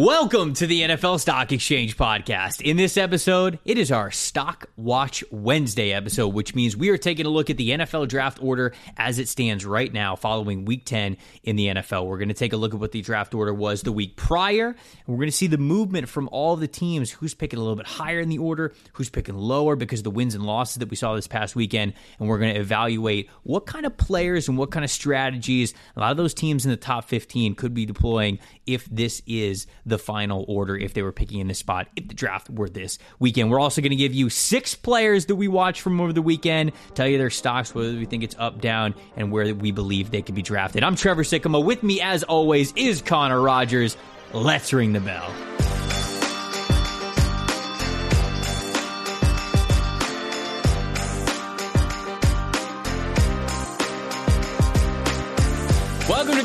Welcome to the NFL Stock Exchange podcast. In this episode, it is our Stock Watch Wednesday episode, which means we are taking a look at the NFL draft order as it stands right now following week 10 in the NFL. We're going to take a look at what the draft order was the week prior, and we're going to see the movement from all the teams who's picking a little bit higher in the order, who's picking lower because of the wins and losses that we saw this past weekend, and we're going to evaluate what kind of players and what kind of strategies a lot of those teams in the top 15 could be deploying if this is the final order if they were picking in this spot if the draft were this weekend. We're also going to give you six players that we watched from over the weekend, tell you their stocks, whether we think it's up, down, and where we believe they could be drafted. I'm Trevor Sikkema. With me, as always, is Connor Rogers. Let's ring the bell.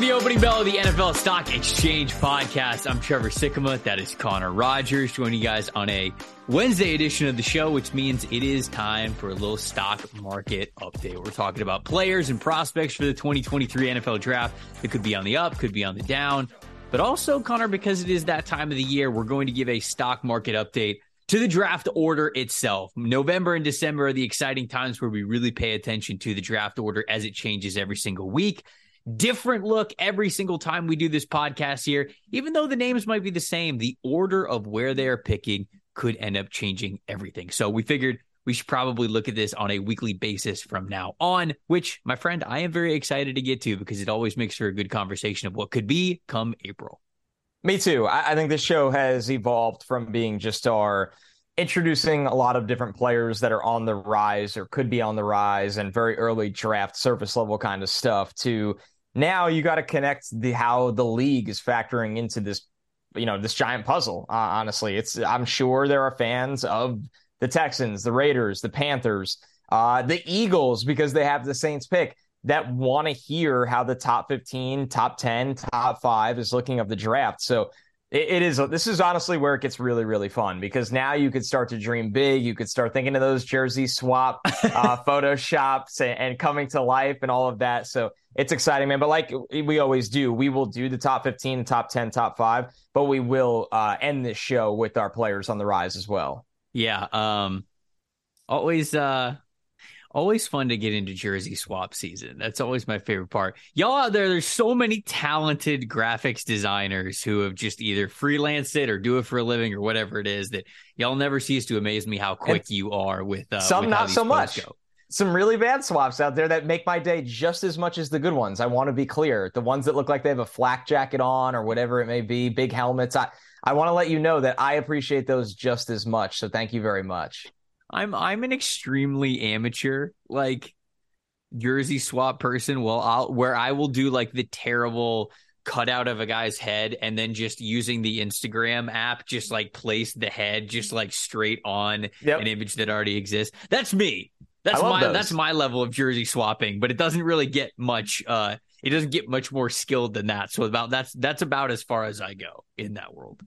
The opening bell of the NFL Stock Exchange podcast. I'm Trevor Sikkema. That is Connor Rogers joining you guys on a Wednesday edition of the show, which means it is time for a little stock market update. We're talking about players and prospects for the 2023 NFL draft that could be on the up, could be on the down. But also, Connor, because it is that time of the year, we're going to give a stock market update to the draft order itself. November and December are the exciting times where we really pay attention to the draft order as it changes every single week different look every single time we do this podcast here. Even though the names might be the same, the order of where they are picking could end up changing everything. So we figured we should probably look at this on a weekly basis from now on, which, my friend, I am very excited to get to because it always makes for a good conversation of what could be come April. Me too. I, I think this show has evolved from being just our introducing a lot of different players that are on the rise or could be on the rise and very early draft surface level kind of stuff to now you got to connect the how the league is factoring into this you know this giant puzzle uh, honestly. It's i'm sure there are fans of the texans the raiders the panthers uh, the eagles because they have the saints pick that want to hear how the top 15 top 10 top 5 is looking of the draft. So it, it is this is honestly where it gets really really fun because now you could start to dream big you could start thinking of those jersey swap uh, photoshops and, and coming to life and all of that so it's exciting, man. But like we always do, we will do the top 15, the top 10, top five, but we will uh, end this show with our players on the rise as well. Yeah. Um, always, uh, always fun to get into jersey swap season. That's always my favorite part. Y'all out there, there's so many talented graphics designers who have just either freelanced it or do it for a living or whatever it is that y'all never cease to amaze me how quick and you are with uh, some with not so much. Go some really bad swaps out there that make my day just as much as the good ones. I want to be clear. The ones that look like they have a flak jacket on or whatever it may be, big helmets. I, I want to let you know that I appreciate those just as much. So thank you very much. I'm I'm an extremely amateur like jersey swap person. Well, I'll where I will do like the terrible cutout of a guy's head and then just using the Instagram app, just like place the head just like straight on yep. an image that already exists. That's me. That's my those. that's my level of jersey swapping, but it doesn't really get much. Uh, it doesn't get much more skilled than that. So about that's that's about as far as I go in that world.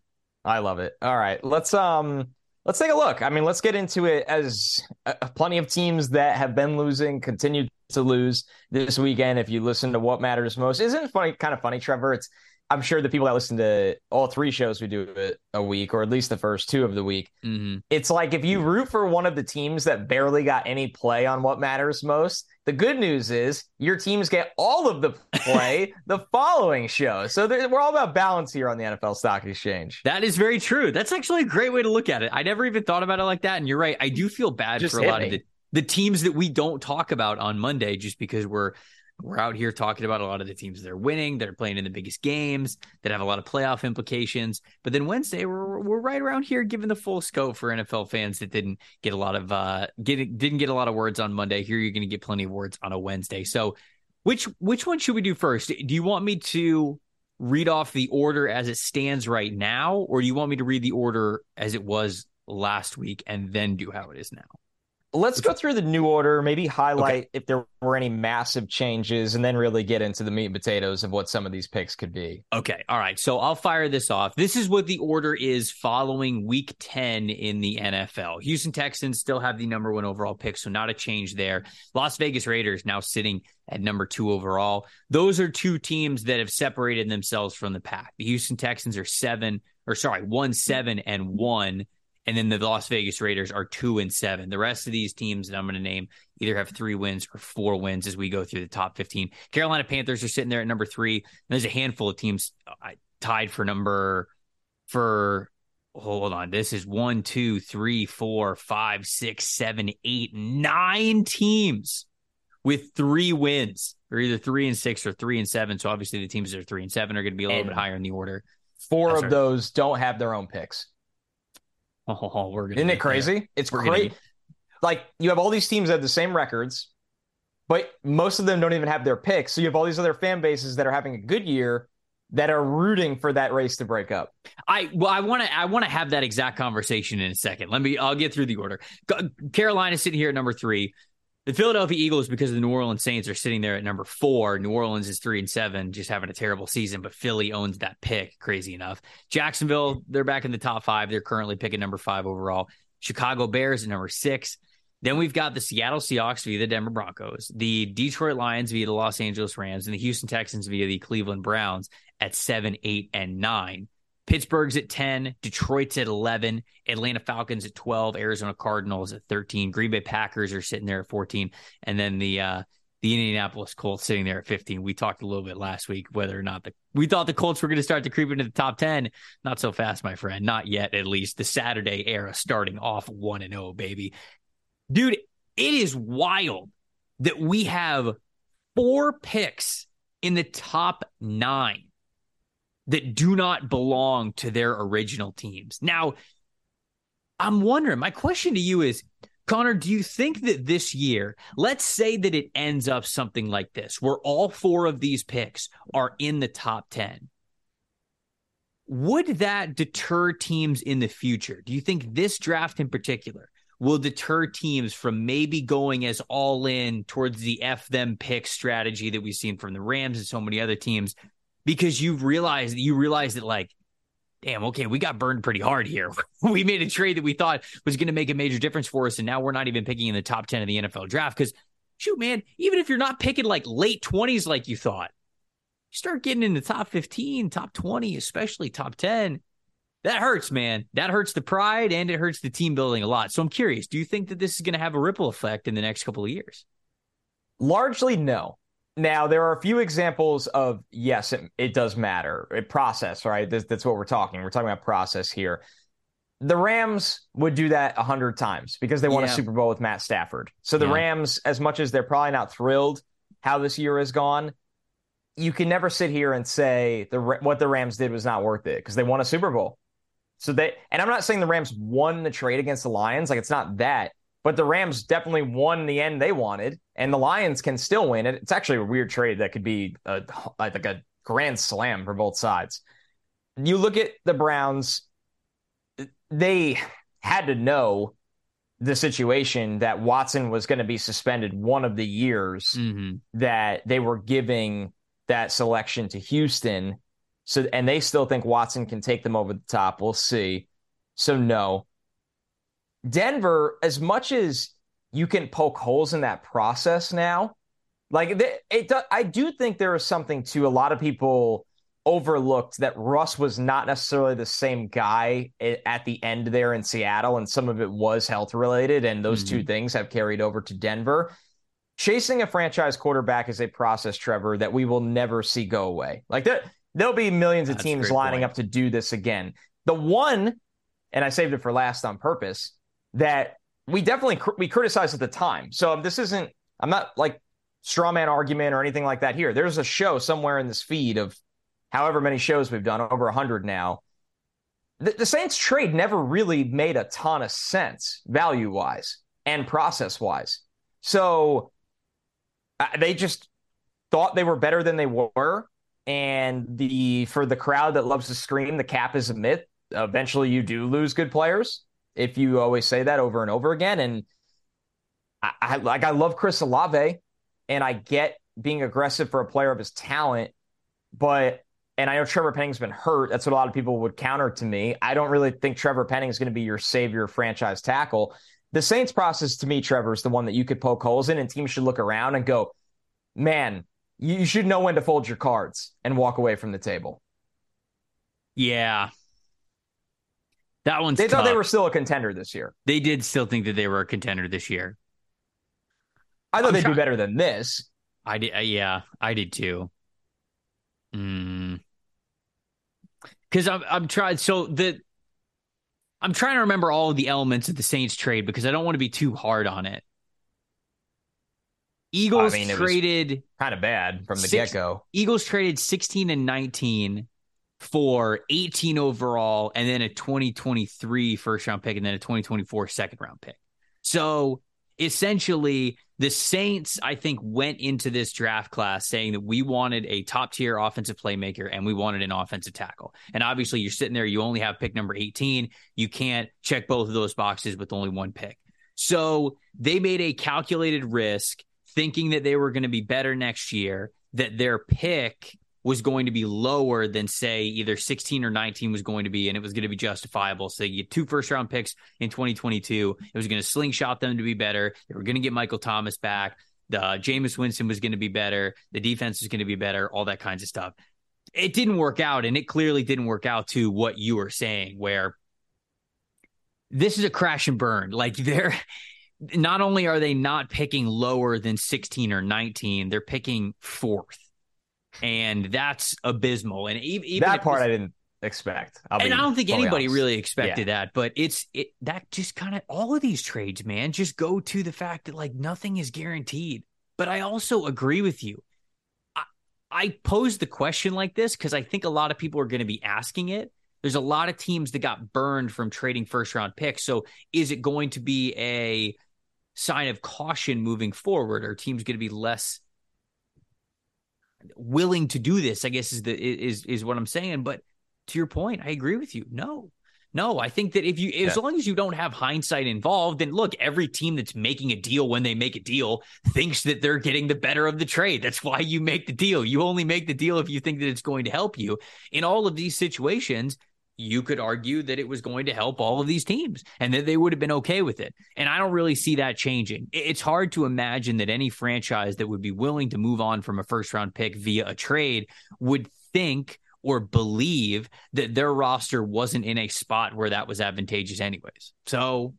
I love it. All right, let's um let's take a look. I mean, let's get into it as uh, plenty of teams that have been losing continue to lose this weekend. If you listen to what matters most, isn't it funny? Kind of funny, Trevor. It's I'm sure the people that listen to all three shows we do a week, or at least the first two of the week, mm-hmm. it's like if you root for one of the teams that barely got any play on what matters most, the good news is your teams get all of the play the following show. So we're all about balance here on the NFL Stock Exchange. That is very true. That's actually a great way to look at it. I never even thought about it like that. And you're right. I do feel bad just for a lot me. of the, the teams that we don't talk about on Monday just because we're we're out here talking about a lot of the teams that are winning, that are playing in the biggest games, that have a lot of playoff implications. But then Wednesday, we're we're right around here, giving the full scope for NFL fans that didn't get a lot of uh get didn't get a lot of words on Monday. Here, you're going to get plenty of words on a Wednesday. So, which which one should we do first? Do you want me to read off the order as it stands right now, or do you want me to read the order as it was last week and then do how it is now? Let's go through the new order, maybe highlight okay. if there were any massive changes, and then really get into the meat and potatoes of what some of these picks could be. Okay. All right. So I'll fire this off. This is what the order is following week 10 in the NFL. Houston Texans still have the number one overall pick, so not a change there. Las Vegas Raiders now sitting at number two overall. Those are two teams that have separated themselves from the pack. The Houston Texans are seven, or sorry, one, seven, and one and then the Las Vegas Raiders are two and seven. The rest of these teams that I'm going to name either have three wins or four wins as we go through the top 15. Carolina Panthers are sitting there at number three. there's a handful of teams uh, tied for number for hold on. This is one, two, three, four, five, six, seven, eight, nine teams with three wins. Or either three and six or three and seven. So obviously the teams that are three and seven are going to be a little and bit higher in the order. Four That's of our... those don't have their own picks. Oh, we're gonna Isn't it crazy? There. It's we're great. Gonna... Like you have all these teams that have the same records, but most of them don't even have their picks. So you have all these other fan bases that are having a good year that are rooting for that race to break up. I well, I want to I want to have that exact conversation in a second. Let me I'll get through the order. Carolina sitting here at number three. The Philadelphia Eagles, because the New Orleans Saints are sitting there at number four. New Orleans is three and seven, just having a terrible season, but Philly owns that pick, crazy enough. Jacksonville, they're back in the top five. They're currently picking number five overall. Chicago Bears at number six. Then we've got the Seattle Seahawks via the Denver Broncos, the Detroit Lions via the Los Angeles Rams, and the Houston Texans via the Cleveland Browns at seven, eight, and nine. Pittsburgh's at 10, Detroit's at 11, Atlanta Falcons at 12, Arizona Cardinals at 13, Green Bay Packers are sitting there at 14, and then the uh, the Indianapolis Colts sitting there at 15. We talked a little bit last week whether or not the we thought the Colts were going to start to creep into the top 10. Not so fast, my friend. Not yet, at least. The Saturday era starting off 1 and 0, baby. Dude, it is wild that we have four picks in the top 9 that do not belong to their original teams. Now, I'm wondering, my question to you is Connor, do you think that this year, let's say that it ends up something like this, where all four of these picks are in the top 10? Would that deter teams in the future? Do you think this draft in particular will deter teams from maybe going as all in towards the F them pick strategy that we've seen from the Rams and so many other teams because you realize you realize that like damn okay we got burned pretty hard here. We made a trade that we thought was going to make a major difference for us and now we're not even picking in the top 10 of the NFL draft cuz shoot man even if you're not picking like late 20s like you thought you start getting in the top 15 top 20 especially top 10 that hurts man. That hurts the pride and it hurts the team building a lot. So i'm curious do you think that this is going to have a ripple effect in the next couple of years? Largely no now, there are a few examples of yes, it, it does matter. It process, right? That's, that's what we're talking. We're talking about process here. The Rams would do that a hundred times because they won yeah. a Super Bowl with Matt Stafford. So the yeah. Rams, as much as they're probably not thrilled how this year has gone, you can never sit here and say the what the Rams did was not worth it because they won a Super Bowl. So they and I'm not saying the Rams won the trade against the Lions, like it's not that, but the Rams definitely won the end they wanted, and the Lions can still win it. It's actually a weird trade that could be a, like a grand slam for both sides. You look at the Browns, they had to know the situation that Watson was going to be suspended one of the years mm-hmm. that they were giving that selection to Houston. So, and they still think Watson can take them over the top. We'll see. So, no. Denver, as much as you can poke holes in that process now, like it, it I do think there is something to a lot of people overlooked that Russ was not necessarily the same guy at the end there in Seattle, and some of it was health related, and those mm-hmm. two things have carried over to Denver. Chasing a franchise quarterback is a process, Trevor, that we will never see go away. Like there, there'll be millions of teams lining point. up to do this again. The one, and I saved it for last on purpose, that we definitely we criticized at the time. So this isn't. I'm not like straw man argument or anything like that here. There's a show somewhere in this feed of however many shows we've done, over 100 now. The, the Saints trade never really made a ton of sense value wise and process wise. So uh, they just thought they were better than they were. And the for the crowd that loves to scream, the cap is a myth. Eventually, you do lose good players if you always say that over and over again. And I, I like I love Chris Olave, and I get being aggressive for a player of his talent, but and I know Trevor Penning's been hurt. That's what a lot of people would counter to me. I don't really think Trevor Penning is going to be your savior franchise tackle. The Saints process to me, Trevor, is the one that you could poke holes in, and teams should look around and go, man, you should know when to fold your cards and walk away from the table. Yeah. That one's They tough. thought they were still a contender this year. They did still think that they were a contender this year. I thought I'm they'd try- do better than this. I did. Uh, yeah, I did too. Mm because I'm I'm trying. So the I'm trying to remember all of the elements of the Saints trade because I don't want to be too hard on it. Eagles I mean, traded kind of bad from the get go. Eagles traded 16 and 19 for 18 overall and then a 2023 first round pick and then a 2024 second round pick. So essentially the Saints, I think, went into this draft class saying that we wanted a top tier offensive playmaker and we wanted an offensive tackle. And obviously, you're sitting there, you only have pick number 18. You can't check both of those boxes with only one pick. So they made a calculated risk thinking that they were going to be better next year, that their pick was going to be lower than say either 16 or 19 was going to be and it was going to be justifiable. So you get two first round picks in 2022 it was going to slingshot them to be better. They were going to get michael thomas back. The uh, Jameis Winston was going to be better. The defense was going to be better all that kinds of stuff. It didn't work out and it clearly didn't work out to what you were saying where this is a crash and burn. Like they're not only are they not picking lower than 16 or 19 they're picking fourth and that's abysmal. And even that part, I didn't expect. I'll and I don't think anybody honest. really expected yeah. that. But it's it that just kind of all of these trades, man, just go to the fact that like nothing is guaranteed. But I also agree with you. I, I posed the question like this because I think a lot of people are going to be asking it. There's a lot of teams that got burned from trading first round picks. So is it going to be a sign of caution moving forward? Are teams going to be less willing to do this, I guess is the is is what I'm saying. But to your point, I agree with you. No. No, I think that if you, as yeah. long as you don't have hindsight involved, then look, every team that's making a deal when they make a deal thinks that they're getting the better of the trade. That's why you make the deal. You only make the deal if you think that it's going to help you. In all of these situations, you could argue that it was going to help all of these teams and that they would have been okay with it. And I don't really see that changing. It's hard to imagine that any franchise that would be willing to move on from a first round pick via a trade would think or believe that their roster wasn't in a spot where that was advantageous anyways. So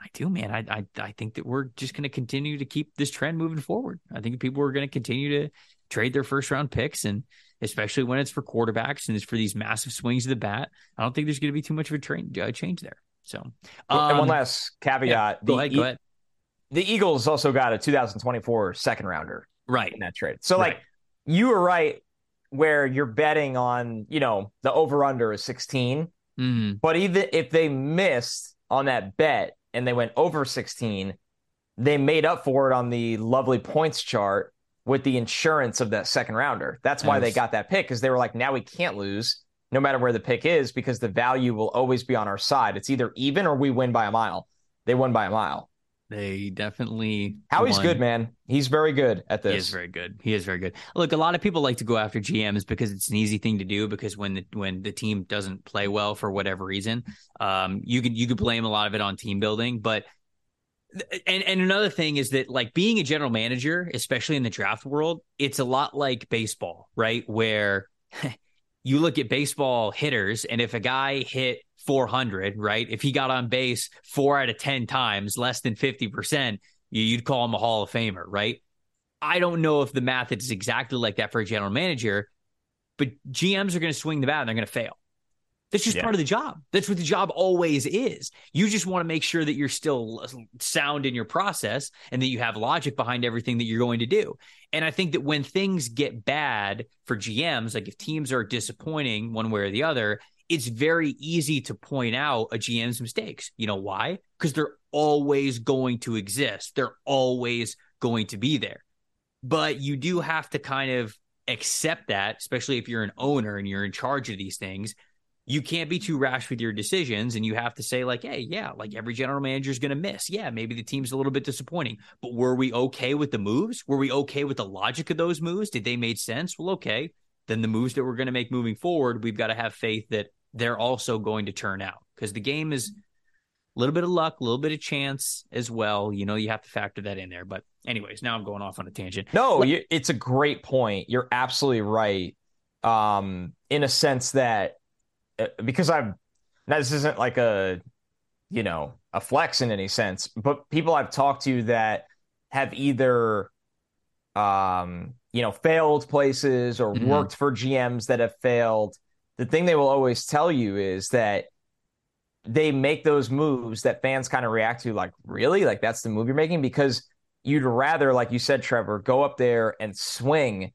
I do, man. I I, I think that we're just going to continue to keep this trend moving forward. I think people are going to continue to trade their first round picks and especially when it's for quarterbacks and it's for these massive swings of the bat. I don't think there's going to be too much of a train, uh, change there. So, um, and one um, last caveat: yeah, go the, ahead, go ahead. The Eagles also got a 2024 second rounder, right, in that trade. So, right. like, you were right where you're betting on, you know, the over under is 16. Mm-hmm. But even if they missed on that bet and they went over 16, they made up for it on the lovely points chart with the insurance of that second rounder. That's why they got that pick because they were like, now we can't lose no matter where the pick is because the value will always be on our side. It's either even or we win by a mile. They won by a mile. They definitely. Howie's won. good, man. He's very good at this. He is very good. He is very good. Look, a lot of people like to go after GMs because it's an easy thing to do. Because when the when the team doesn't play well for whatever reason, um, you can you could blame a lot of it on team building. But and and another thing is that like being a general manager, especially in the draft world, it's a lot like baseball, right? Where you look at baseball hitters, and if a guy hit 400, right? If he got on base four out of 10 times, less than 50%, you'd call him a Hall of Famer, right? I don't know if the math is exactly like that for a general manager, but GMs are going to swing the bat and they're going to fail. That's just yeah. part of the job. That's what the job always is. You just want to make sure that you're still uh, sound in your process and that you have logic behind everything that you're going to do. And I think that when things get bad for GMs, like if teams are disappointing one way or the other, it's very easy to point out a GM's mistakes. You know why? Because they're always going to exist. They're always going to be there. But you do have to kind of accept that, especially if you're an owner and you're in charge of these things, you can't be too rash with your decisions and you have to say like hey yeah like every general manager is going to miss. Yeah maybe the team's a little bit disappointing. But were we okay with the moves? Were we okay with the logic of those moves? Did they make sense? Well okay then the moves that we're going to make moving forward we've got to have faith that they're also going to turn out because the game is a little bit of luck a little bit of chance as well. You know you have to factor that in there. But anyways now i'm going off on a tangent. No it's a great point. You're absolutely right. Um in a sense that because I've now this isn't like a you know a flex in any sense, but people I've talked to that have either um you know failed places or mm-hmm. worked for GMs that have failed. The thing they will always tell you is that they make those moves that fans kind of react to like really like that's the move you're making because you'd rather like you said Trevor go up there and swing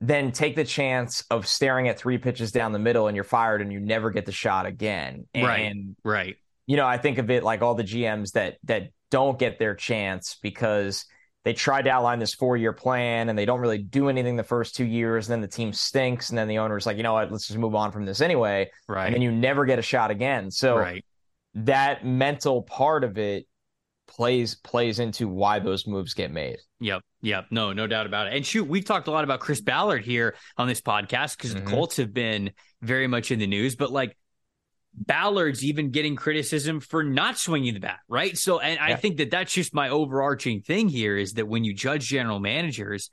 then take the chance of staring at three pitches down the middle and you're fired and you never get the shot again. And, right. Right. You know, I think of it like all the GMs that that don't get their chance because they tried to outline this four year plan and they don't really do anything the first two years. And then the team stinks. And then the owner's like, you know what, let's just move on from this anyway. Right. And then you never get a shot again. So right. that mental part of it plays plays into why those moves get made. Yep. Yep. No, no doubt about it. And shoot, we've talked a lot about Chris Ballard here on this podcast because mm-hmm. the Colts have been very much in the news, but like Ballard's even getting criticism for not swinging the bat, right? So, and yeah. I think that that's just my overarching thing here is that when you judge general managers,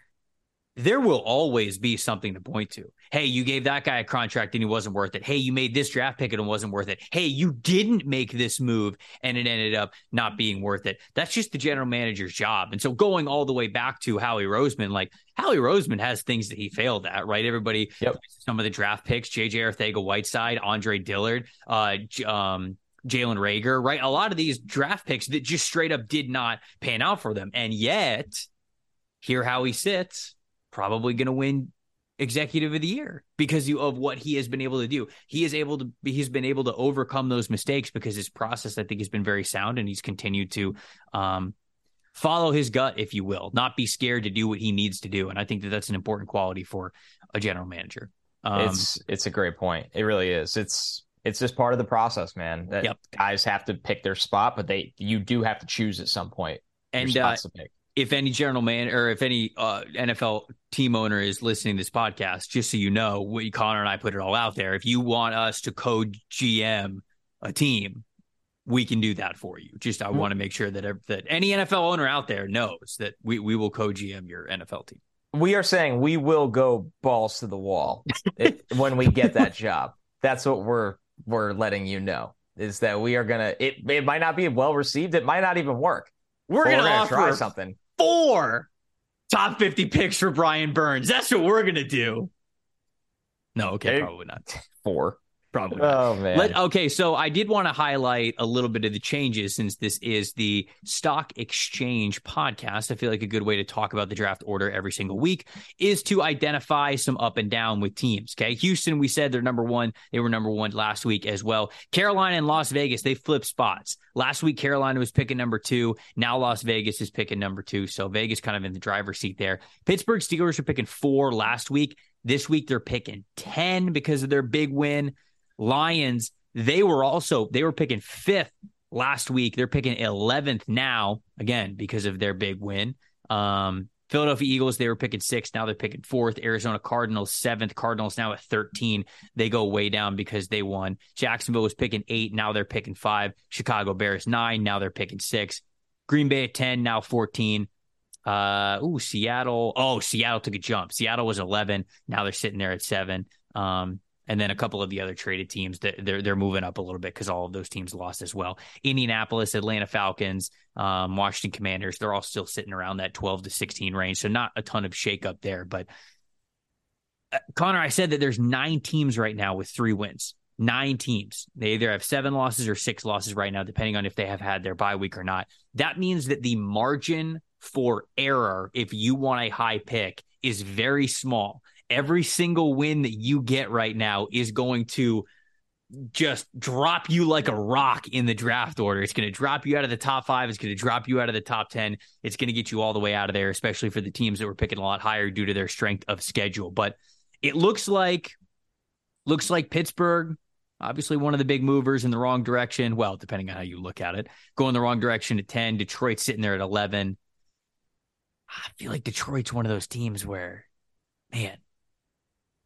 there will always be something to point to. Hey, you gave that guy a contract and he wasn't worth it. Hey, you made this draft pick and it wasn't worth it. Hey, you didn't make this move and it ended up not being worth it. That's just the general manager's job. And so going all the way back to Howie Roseman, like Howie Roseman has things that he failed at, right? Everybody, yep. some of the draft picks, JJ Arcega Whiteside, Andre Dillard, uh, um, Jalen Reagor, right? A lot of these draft picks that just straight up did not pan out for them. And yet, here Howie sits probably going to win executive of the year because you, of what he has been able to do. He is able to he's been able to overcome those mistakes because his process I think has been very sound and he's continued to um, follow his gut if you will, not be scared to do what he needs to do and I think that that's an important quality for a general manager. Um, it's it's a great point. It really is. It's it's just part of the process, man. That yep. guys have to pick their spot, but they you do have to choose at some point. And uh, if any general man or if any uh, NFL team owner is listening to this podcast, just so you know, we Connor and I put it all out there. If you want us to code GM a team, we can do that for you. Just I mm-hmm. want to make sure that that any NFL owner out there knows that we we will code GM your NFL team. We are saying we will go balls to the wall if, when we get that job. That's what we're we're letting you know is that we are gonna. It it might not be well received. It might not even work. We're, gonna, we're gonna, offer try something four top 50 picks for Brian Burns. That's what we're going to do. No, okay, probably not. Four. Probably. Oh man. Let, okay, so I did want to highlight a little bit of the changes since this is the Stock Exchange podcast. I feel like a good way to talk about the draft order every single week is to identify some up and down with teams. Okay, Houston, we said they're number one. They were number one last week as well. Carolina and Las Vegas, they flipped spots. Last week, Carolina was picking number two. Now Las Vegas is picking number two. So Vegas kind of in the driver's seat there. Pittsburgh Steelers were picking four last week. This week they're picking 10 because of their big win. Lions, they were also they were picking fifth last week. They're picking 11th now, again, because of their big win. Um, Philadelphia Eagles, they were picking sixth. Now they're picking fourth. Arizona Cardinals, seventh. Cardinals now at 13. They go way down because they won. Jacksonville was picking eight. Now they're picking five. Chicago Bears, nine. Now they're picking six. Green Bay at 10, now 14. Uh, ooh, Seattle. Oh, Seattle took a jump. Seattle was 11. Now they're sitting there at seven. Um, and then a couple of the other traded teams that they're they're moving up a little bit because all of those teams lost as well. Indianapolis, Atlanta Falcons, um, Washington Commanders, they're all still sitting around that 12 to 16 range, so not a ton of shakeup there. But uh, Connor, I said that there's nine teams right now with three wins. Nine teams. They either have seven losses or six losses right now, depending on if they have had their bye week or not. That means that the margin for error, if you want a high pick, is very small. Every single win that you get right now is going to just drop you like a rock in the draft order. It's going to drop you out of the top five. It's going to drop you out of the top 10. It's going to get you all the way out of there, especially for the teams that were picking a lot higher due to their strength of schedule. But it looks like, looks like Pittsburgh, obviously one of the big movers in the wrong direction. Well, depending on how you look at it, going the wrong direction at 10. Detroit sitting there at 11. I feel like Detroit's one of those teams where, man,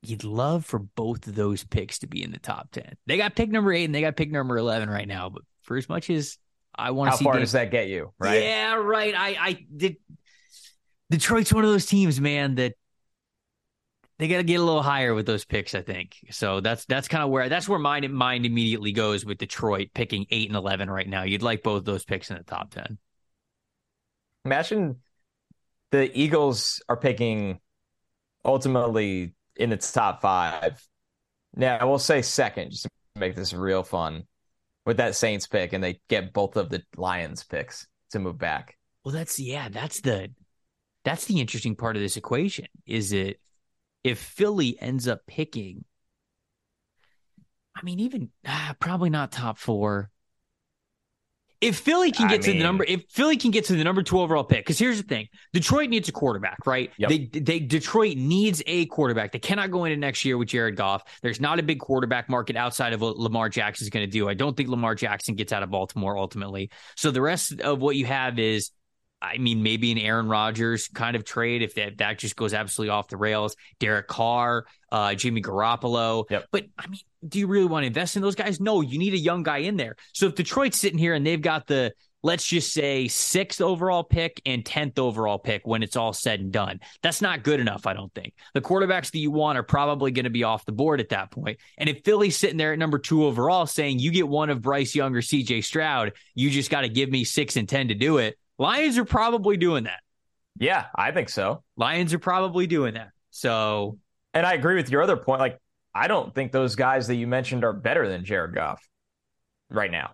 you'd love for both of those picks to be in the top 10. They got pick number eight and they got pick number 11 right now. But for as much as I want to see. How far does that get you? Right. Yeah, right. I, I did. Detroit's one of those teams, man, that they got to get a little higher with those picks, I think. So that's that's kind of where that's where mind mind immediately goes with Detroit picking eight and eleven right now. You'd like both those picks in the top ten. Imagine the Eagles are picking ultimately in its top five. Now I will say second, just to make this real fun, with that Saints pick, and they get both of the Lions picks to move back. Well, that's yeah, that's the that's the interesting part of this equation. Is it if Philly ends up picking? I mean, even ah, probably not top four if Philly can get I to mean, the number, if Philly can get to the number two overall pick, because here's the thing: Detroit needs a quarterback, right? Yep. They, they, Detroit needs a quarterback. They cannot go into next year with Jared Goff. There's not a big quarterback market outside of what Lamar Jackson is going to do. I don't think Lamar Jackson gets out of Baltimore ultimately. So the rest of what you have is I mean, maybe an Aaron Rodgers kind of trade if that, that just goes absolutely off the rails. Derek Carr, uh, Jimmy Garoppolo. Yep. But I mean, do you really want to invest in those guys? No, you need a young guy in there. So if Detroit's sitting here and they've got the, let's just say, sixth overall pick and 10th overall pick when it's all said and done, that's not good enough, I don't think. The quarterbacks that you want are probably going to be off the board at that point. And if Philly's sitting there at number two overall saying, you get one of Bryce Young or CJ Stroud, you just got to give me six and 10 to do it Lions are probably doing that. Yeah, I think so. Lions are probably doing that. So, and I agree with your other point. Like, I don't think those guys that you mentioned are better than Jared Goff right now.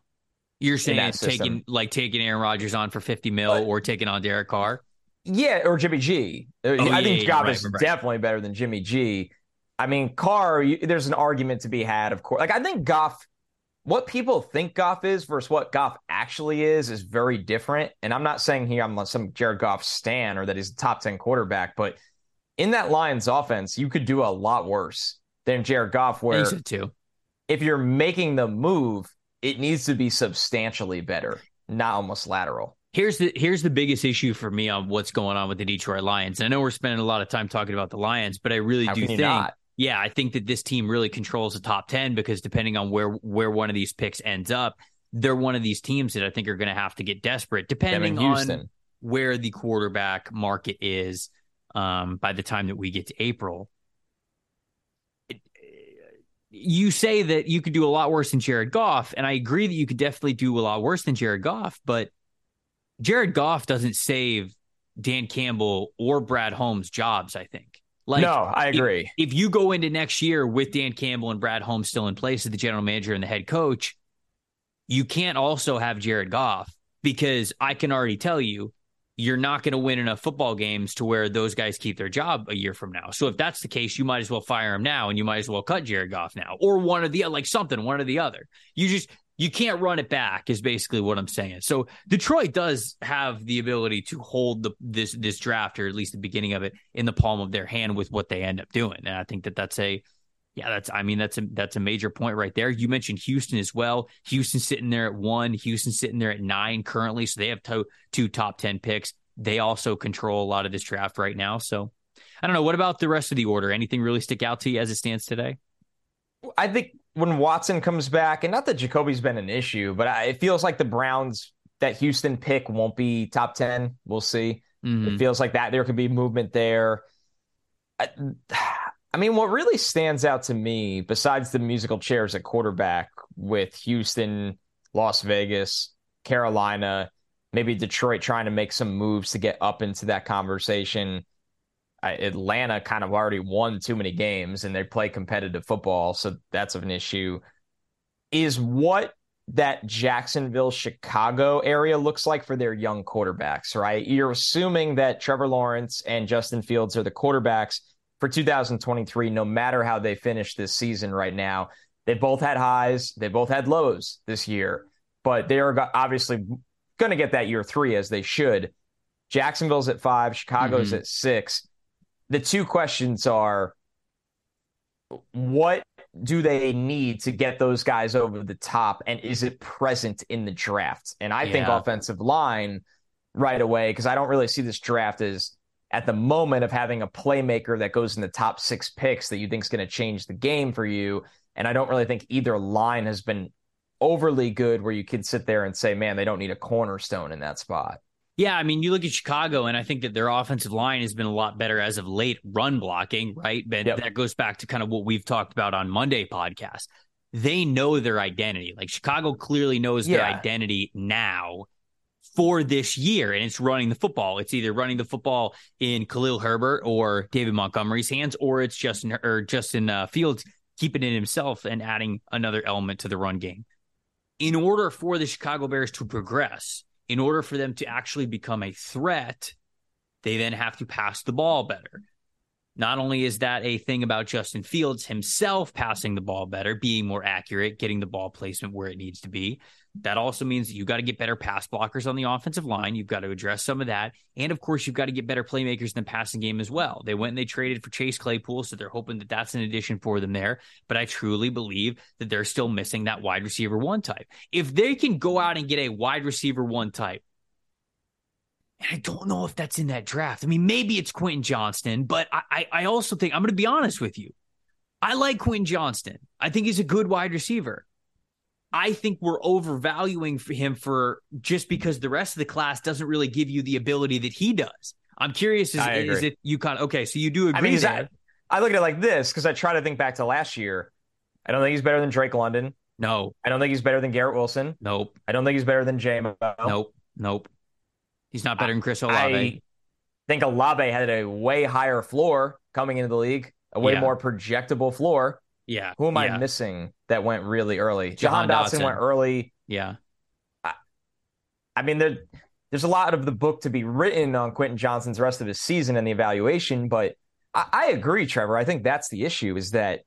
You're saying taking like taking Aaron Rodgers on for 50 mil but, or taking on Derek Carr? Yeah, or Jimmy G. Oh, I yeah, think yeah, Goff right, is right. definitely better than Jimmy G. I mean, Carr, you, there's an argument to be had, of course. Like, I think Goff what people think Goff is versus what Goff actually is is very different. And I'm not saying here I'm on some Jared Goff stan or that he's a top 10 quarterback, but in that Lions offense, you could do a lot worse than Jared Goff, where too. if you're making the move, it needs to be substantially better, not almost lateral. Here's the here's the biggest issue for me on what's going on with the Detroit Lions. I know we're spending a lot of time talking about the Lions, but I really How do think not? Yeah, I think that this team really controls the top 10 because depending on where where one of these picks ends up, they're one of these teams that I think are going to have to get desperate depending on where the quarterback market is um, by the time that we get to April. you say that you could do a lot worse than Jared Goff, and I agree that you could definitely do a lot worse than Jared Goff, but Jared Goff doesn't save Dan Campbell or Brad Holmes' jobs, I think. Like, no, I agree. If, if, you go into next year with Dan Campbell and Brad Holmes still in place as the general manager and the head coach, you can't also have Jared Goff because I can already tell you you're not going to win enough football games to where those guys keep their job a year from now. So if that's the case, you might as well fire him now and you might as well cut Jared Goff now or one or the like something, one or the other. You just you can't run it back is basically what I'm saying. So Detroit does have the ability to hold the this this draft or at least the beginning of it in the palm of their hand with what they end up doing. And I think that that's a yeah, that's I mean that's a that's a major point right there. You mentioned Houston as well. Houston sitting there at 1, Houston sitting there at 9 currently, so they have two, two top 10 picks. They also control a lot of this draft right now. So I don't know, what about the rest of the order? Anything really stick out to you as it stands today? I think when Watson comes back, and not that Jacoby's been an issue, but it feels like the Browns that Houston pick won't be top ten. We'll see. Mm-hmm. It feels like that there could be movement there. I mean, what really stands out to me, besides the musical chairs at quarterback with Houston, Las Vegas, Carolina, maybe Detroit trying to make some moves to get up into that conversation. Atlanta kind of already won too many games and they play competitive football, so that's an issue. Is what that Jacksonville Chicago area looks like for their young quarterbacks, right? You're assuming that Trevor Lawrence and Justin Fields are the quarterbacks for 2023, no matter how they finish this season right now. They both had highs, they both had lows this year, but they are obviously going to get that year three as they should. Jacksonville's at five, Chicago's mm-hmm. at six. The two questions are what do they need to get those guys over the top? And is it present in the draft? And I yeah. think offensive line right away, because I don't really see this draft as at the moment of having a playmaker that goes in the top six picks that you think is going to change the game for you. And I don't really think either line has been overly good where you can sit there and say, man, they don't need a cornerstone in that spot. Yeah, I mean, you look at Chicago, and I think that their offensive line has been a lot better as of late, run blocking, right? But yep. that goes back to kind of what we've talked about on Monday podcast. They know their identity. Like Chicago clearly knows yeah. their identity now for this year, and it's running the football. It's either running the football in Khalil Herbert or David Montgomery's hands, or it's Justin or Justin uh, Fields keeping it himself and adding another element to the run game. In order for the Chicago Bears to progress, in order for them to actually become a threat, they then have to pass the ball better. Not only is that a thing about Justin Fields himself passing the ball better, being more accurate, getting the ball placement where it needs to be, that also means that you got to get better pass blockers on the offensive line. You've got to address some of that. And of course, you've got to get better playmakers in the passing game as well. They went and they traded for Chase Claypool, so they're hoping that that's an addition for them there. But I truly believe that they're still missing that wide receiver one type. If they can go out and get a wide receiver one type, and I don't know if that's in that draft. I mean, maybe it's Quentin Johnston, but I, I also think I'm going to be honest with you. I like Quentin Johnston. I think he's a good wide receiver. I think we're overvaluing for him for just because the rest of the class doesn't really give you the ability that he does. I'm curious, is, is it you kind okay? So you do agree? I mean, that, I look at it like this because I try to think back to last year. I don't think he's better than Drake London. No. I don't think he's better than Garrett Wilson. Nope. I don't think he's better than Jamo. Nope. Nope. He's not better than Chris Olave. I think Olave had a way higher floor coming into the league, a way yeah. more projectable floor. Yeah. Who am yeah. I missing that went really early? Jahan, Jahan Dotson, Dotson went early. Yeah. I, I mean, there, there's a lot of the book to be written on Quentin Johnston's rest of his season and the evaluation, but I, I agree, Trevor. I think that's the issue is that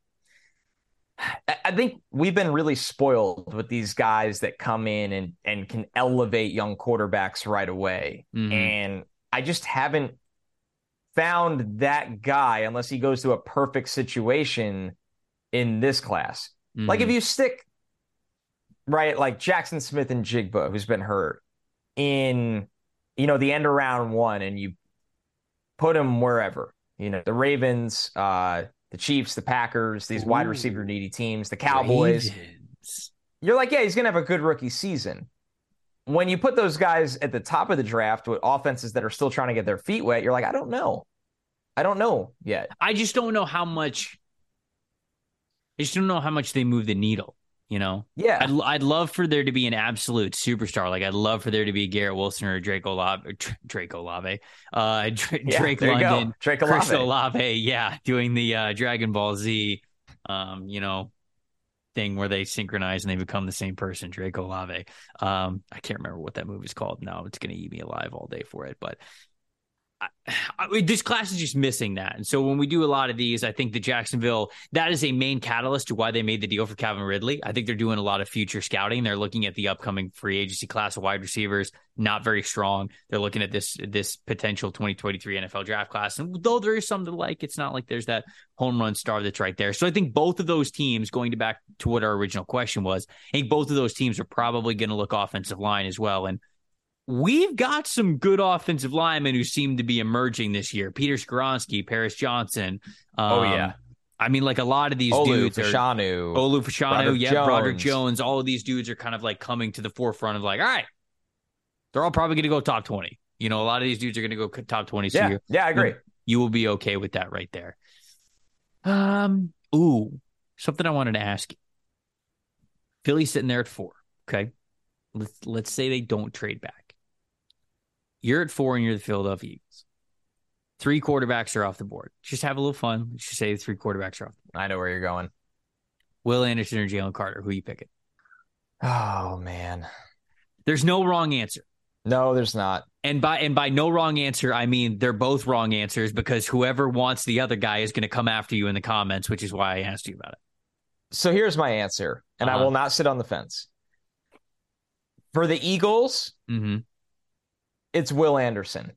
I think we've been really spoiled with these guys that come in and, and can elevate young quarterbacks right away. Mm-hmm. And I just haven't found that guy unless he goes to a perfect situation in this class. Mm-hmm. Like if you stick right, like Jaxon Smith-Njigba who's been hurt in you know the end of round one, and you put him wherever, you know, the Ravens, uh, the Chiefs, the Packers, these Ooh. wide receiver needy teams, the Cowboys. Ravens. You're like, yeah, he's gonna have a good rookie season. When you put those guys at the top of the draft with offenses that are still trying to get their feet wet, you're like, I don't know. I don't know yet. I just don't know how much I just don't know how much they move the needle. You know, yeah. I'd, I'd love for there to be an absolute superstar. Like I'd love for there to be Garrett Wilson or Drake Olave, Drake Olave, uh, Drake, yeah, Drake London, Drake Olave. Chris Olave. Yeah, doing the uh, Dragon Ball Z, um, you know, thing where they synchronize and they become the same person. Drake Olave. Um, I can't remember what that movie is called now. It's gonna eat me alive all day for it, but I, I, this class is just missing that. And so when we do a lot of these, I think the Jacksonville, that is a main catalyst to why they made the deal for Calvin Ridley. I think they're doing a lot of future scouting. They're looking at the upcoming free agency class of wide receivers, not very strong. They're looking at this this potential 2023 NFL draft class. And though there is some to like, it's not like there's that home run star that's right there. So I think both of those teams, going to back to what our original question was, I think both of those teams are probably going to look offensive line as well. And we've got some good offensive linemen who seem to be emerging this year. Peter Skoronski, Paris Johnson. Um, oh yeah. I mean, like a lot of these Olu dudes Fashanu, are Olu Fashanu, yeah, Jones. Broderick Jones. All of these dudes are kind of like coming to the forefront of like, all right, they're all probably going to go top twenty. You know, a lot of these dudes are going to go top twenty. So yeah, yeah, I agree. You will be okay with that right there. Um, ooh, something I wanted to ask you. Philly's sitting there at four. Okay. Let's let's say they don't trade back. You're at four and you're the Philadelphia Eagles. Three quarterbacks are off the board. Just have a little fun. Let's just say three quarterbacks are off I know where you're going. Will Anderson or Jalen Carter. Who you picking? Oh man. There's no wrong answer. No, there's not. And by and by no wrong answer, I mean they're both wrong answers because whoever wants the other guy is going to come after you in the comments, which is why I asked you about it. So here's my answer, and Uh-huh. I will not sit on the fence. For the Eagles, Mm-hmm. It's Will Anderson.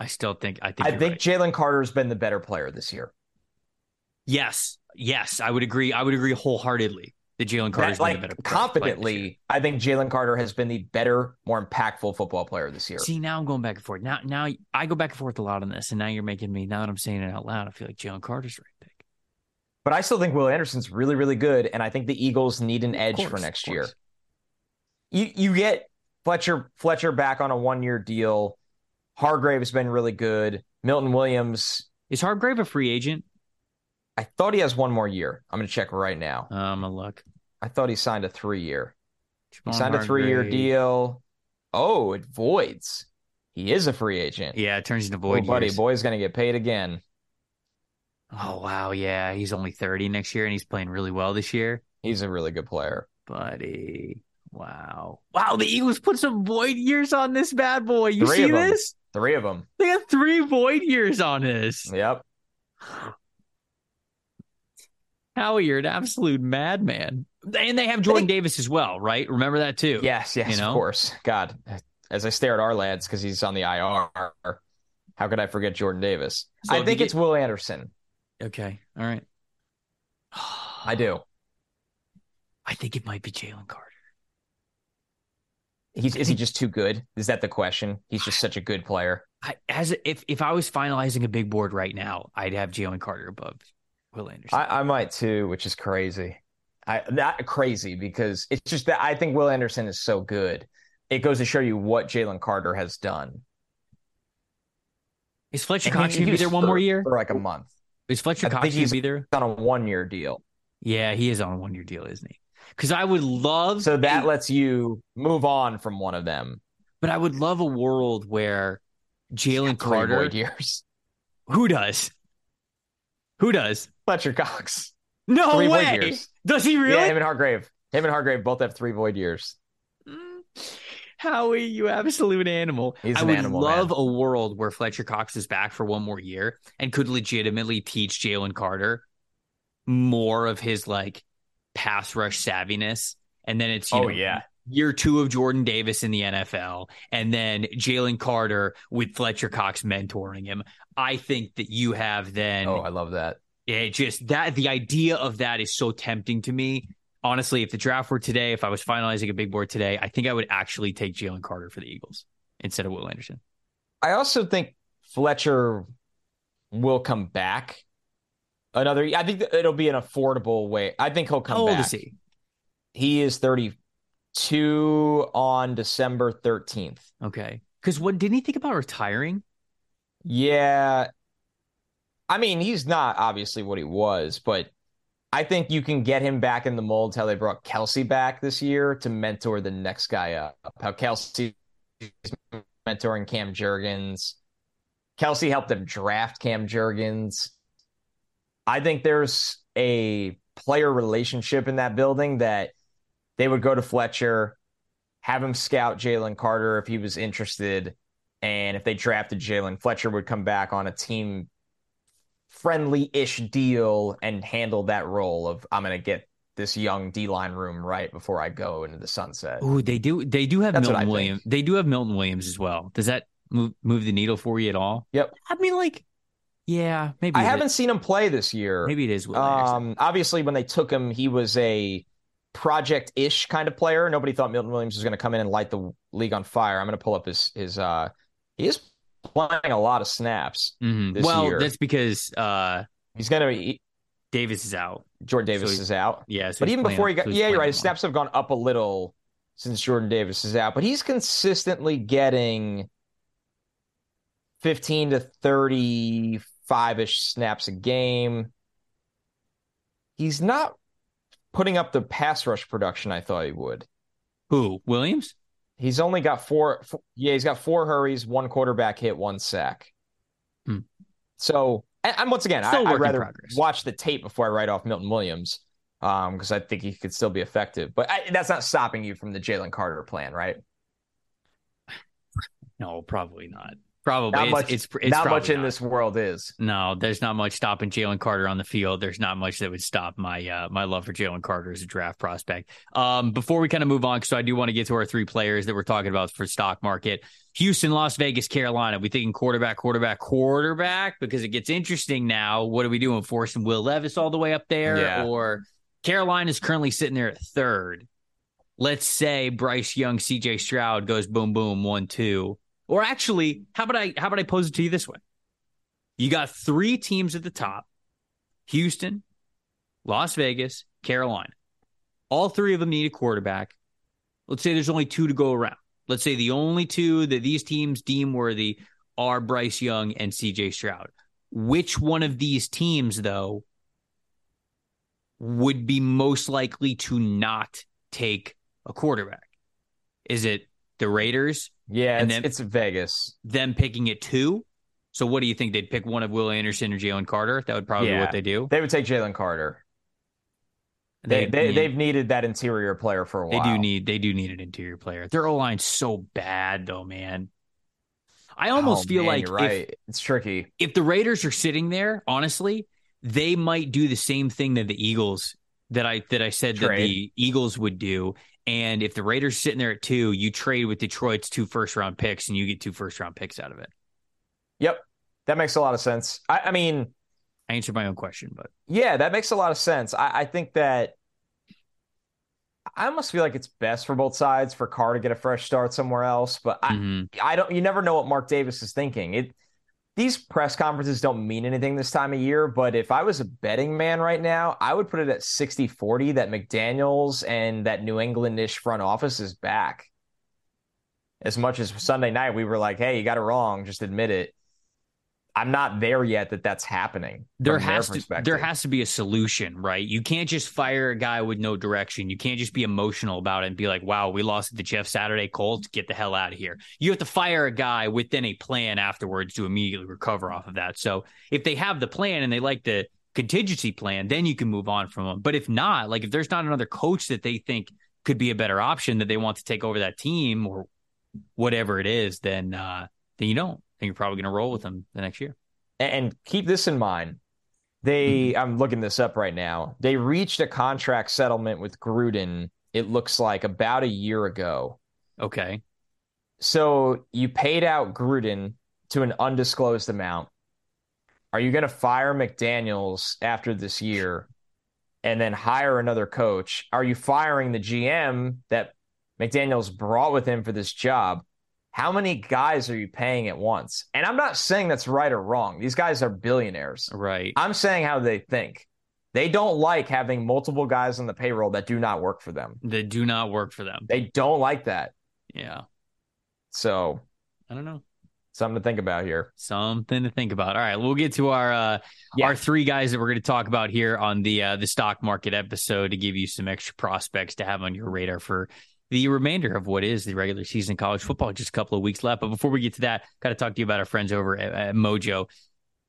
I still think I think I think right. Jalen Carter's been the better player this year. yes, yes, I would agree. I would agree wholeheartedly that Jalen Carter's That, a like better player this year. confidently, I think Jalen Carter has been the better, more impactful football player this year. See, now I'm going back and forth. Now, now I go back and forth a lot on this, and now you're making me. Now that I'm saying it out loud, I feel like Jalen Carter's right pick. But I still think Will Anderson's really, really good, and I think the Eagles need an edge course, for next year. You you get Fletcher Fletcher back on a one year deal. Hargrave's been really good. Milton Williams, Is Hargrave a free agent? I thought he has one more year. I'm going to check right now. Oh, I'm going to look. I thought he signed a three year. He signed a three year deal. Oh, it voids. He is a free agent. Yeah, it turns into Oh, void buddy, years. boy's going to get paid again. Oh wow, yeah, he's only 30 next year, and he's playing really well this year, He's a really good player. buddy. Wow, wow, the Eagles put some void years on this bad boy. You Three see this? Three of them. They got three void years on this. Yep. Howie, you're an absolute madman. And they have Jordan Davis as well, right? Remember that too. Yes, yes, You know? of course. God, as I stare at our lads because he's on the IR, how could I forget Jordan Davis? So I think it's get- Will Anderson. Okay. All right. I do. I think it might be Jalen Carter. He's is he just too good? Is that the question? He's just such a good player. I, as if if I was finalizing a big board right now, I'd have Jalen Carter above Will Anderson. I, I might too, which is crazy. I not crazy because it's just that I think Will Anderson is so good. It goes to show you what Jalen Carter has done. Is Fletcher Cox going to be there one more year? for like a month. Is Fletcher I Cox going to he's- be there? on a one year deal. Yeah, he is on a one year deal, isn't he? Because I would love So that a- lets you move on from one of them. but I would love a world where Jalen Carter. years. Who does? Who does? Fletcher Cox. No Three way. Does he really? Yeah, him and Hargrave. Him and Hargrave both have three void years. Mm. Howie, you absolute animal. He's I an would animal, love man. a world where Fletcher Cox is back for one more year and could legitimately teach Jalen Carter more of his like pass rush savviness. And then it's you Oh, know, yeah. year two of Jordan Davis in the NFL, and then Jalen Carter with Fletcher Cox mentoring him. I think that you have then Oh, I love that. it just that the idea of that is so tempting to me. Honestly, if the draft were today, if I was finalizing a big board today, I think I would actually take Jalen Carter for the Eagles instead of Will Anderson. I also think Fletcher will come back. Another, I think it'll be an affordable way. I think he'll come How old back. is he? He is 32 on December 13th. Okay. Because what didn't he think about retiring? Yeah. I mean, he's not obviously what he was, but I think you can get him back in the molds how they brought Kelce back this year to mentor the next guy up. How Kelce is mentoring Cam Jurgens. Kelce helped him draft Cam Jurgens. I think there's a player relationship in that building that they would go to Fletcher, have him scout Jalen Carter if he was interested. And if they drafted Jalen, Fletcher would come back on a team friendly ish deal and handle that role of I'm going to get this young D line room right before I go into the sunset. Oh, they do. They do have That's Milton think. Williams. They do have Milton Williams as well. Does that move move the needle for you at all? Yep. I mean, like, yeah, maybe I haven't is. seen him play this year. Maybe it is Will Um, obviously, when they took him, he was a project ish kind of player. Nobody thought Milton Williams was going to come in and light the league on fire. I'm going to pull up his his. Uh, he is playing a lot of snaps. Mhm. this Well, year. that's because uh, He's going to be Davis is out. Jordan Davis So is out. Yeah, so but even playing- before he got, so yeah, you're right. His snaps have gone up a little since Jordan Davis is out, but he's consistently getting 15 to 35 ish snaps a game. he's not putting up the pass rush production I thought he would. Who? Williams? He's only got four, four yeah, he's got four hurries, one quarterback hit, one sack. Hmm. So, and, once again, I, would rather watch the tape before I write off Milton Williams because um, I think he could still be effective. But I, that's not stopping you from the Jalen Carter plan, right? No, probably not. Probably not it's, much. It's, it's not much in not. this world is. No, there's not much stopping Jalen Carter on the field. There's not much that would stop my uh, my love for Jalen Carter as a draft prospect. Um, before we kind of move on, so I do want to get to our three players that we're talking about for stock market: Houston, Las Vegas, Carolina. We thinking quarterback, quarterback, quarterback because it gets interesting now. What are we doing? Forcing Will Levis all the way up there, yeah. or Carolina is currently sitting there at third. Let's say Bryce Young, C.J. Stroud goes boom, boom, one, two or actually, how about I how about I pose it to you this way? You got three teams at the top: Houston, Las Vegas, Carolina. All three of them need a quarterback. Let's say there's only two to go around. Let's say the only two that these teams deem worthy are Bryce Young and CJ Stroud. Which one of these teams, though, would be most likely to not take a quarterback? Is it the Raiders, yeah, and it's, then, it's Vegas. Them picking it two. So what do you think? They'd pick one of Will Anderson or Jalen Carter? That would probably yeah, be what they do. They would take Jalen Carter. They, they, they have needed that interior player for a while. They do need they do need an interior player. Their O line's so bad though, man. I oh, almost oh, feel man, like right. If, it's tricky. If the Raiders are sitting there, honestly, they might do the same thing that the Eagles that I that I said Trade. that the Eagles would do and if the Raiders sitting there at two, you trade with Detroit's two first round picks and you get two first round picks out of it. Yep. That makes a lot of sense. I, I mean, I answered my own question, but yeah, that makes a lot of sense. I, I think that I almost feel like it's best for both sides for Carr to get a fresh start somewhere else. But I, mm-hmm. I don't. You never know what Mark Davis is thinking. It these press conferences don't mean anything this time of year, but if I was a betting man right now, I would put it at 60 40 that McDaniels and that New England ish front office is back. As much as Sunday night, we were like, hey, you got it wrong, just admit it. I'm not there yet that that's happening. There has to there has to be a solution, right? You can't just fire a guy with no direction. You can't just be emotional about it and be like, "Wow, we lost the Jeff Saturday Colts. Get the hell out of here." You have to fire a guy within a plan afterwards to immediately recover off of that. So if they have the plan and they like the contingency plan, then you can move on from them. But if not, like if there's not another coach that they think could be a better option that they want to take over that team or whatever it is, then uh, then you don't think you're probably going to roll with them the next year. And keep this in mind. They, mm-hmm. I'm looking this up right now. They reached a contract settlement with Gruden, it looks like about a year ago. Okay. So you paid out Gruden to an undisclosed amount. Are you going to fire McDaniels after this year and then hire another coach? Are you firing the GM that McDaniels brought with him for this job? How many guys are you paying at once? And I'm not saying that's right or wrong. These guys are billionaires. Right. I'm saying how they think. They don't like having multiple guys on the payroll that do not work for them. That do not work for them. They don't like that. Yeah. So, I don't know. Something to think about here. Something to think about. All right, we'll get to our uh, yeah. our three guys that we're going to talk about here on the uh, the stock market episode to give you some extra prospects to have on your radar for the remainder of what is the regular season college football. Just a couple of weeks left. But before we get to that, got to talk to you about our friends over at, at Mojo.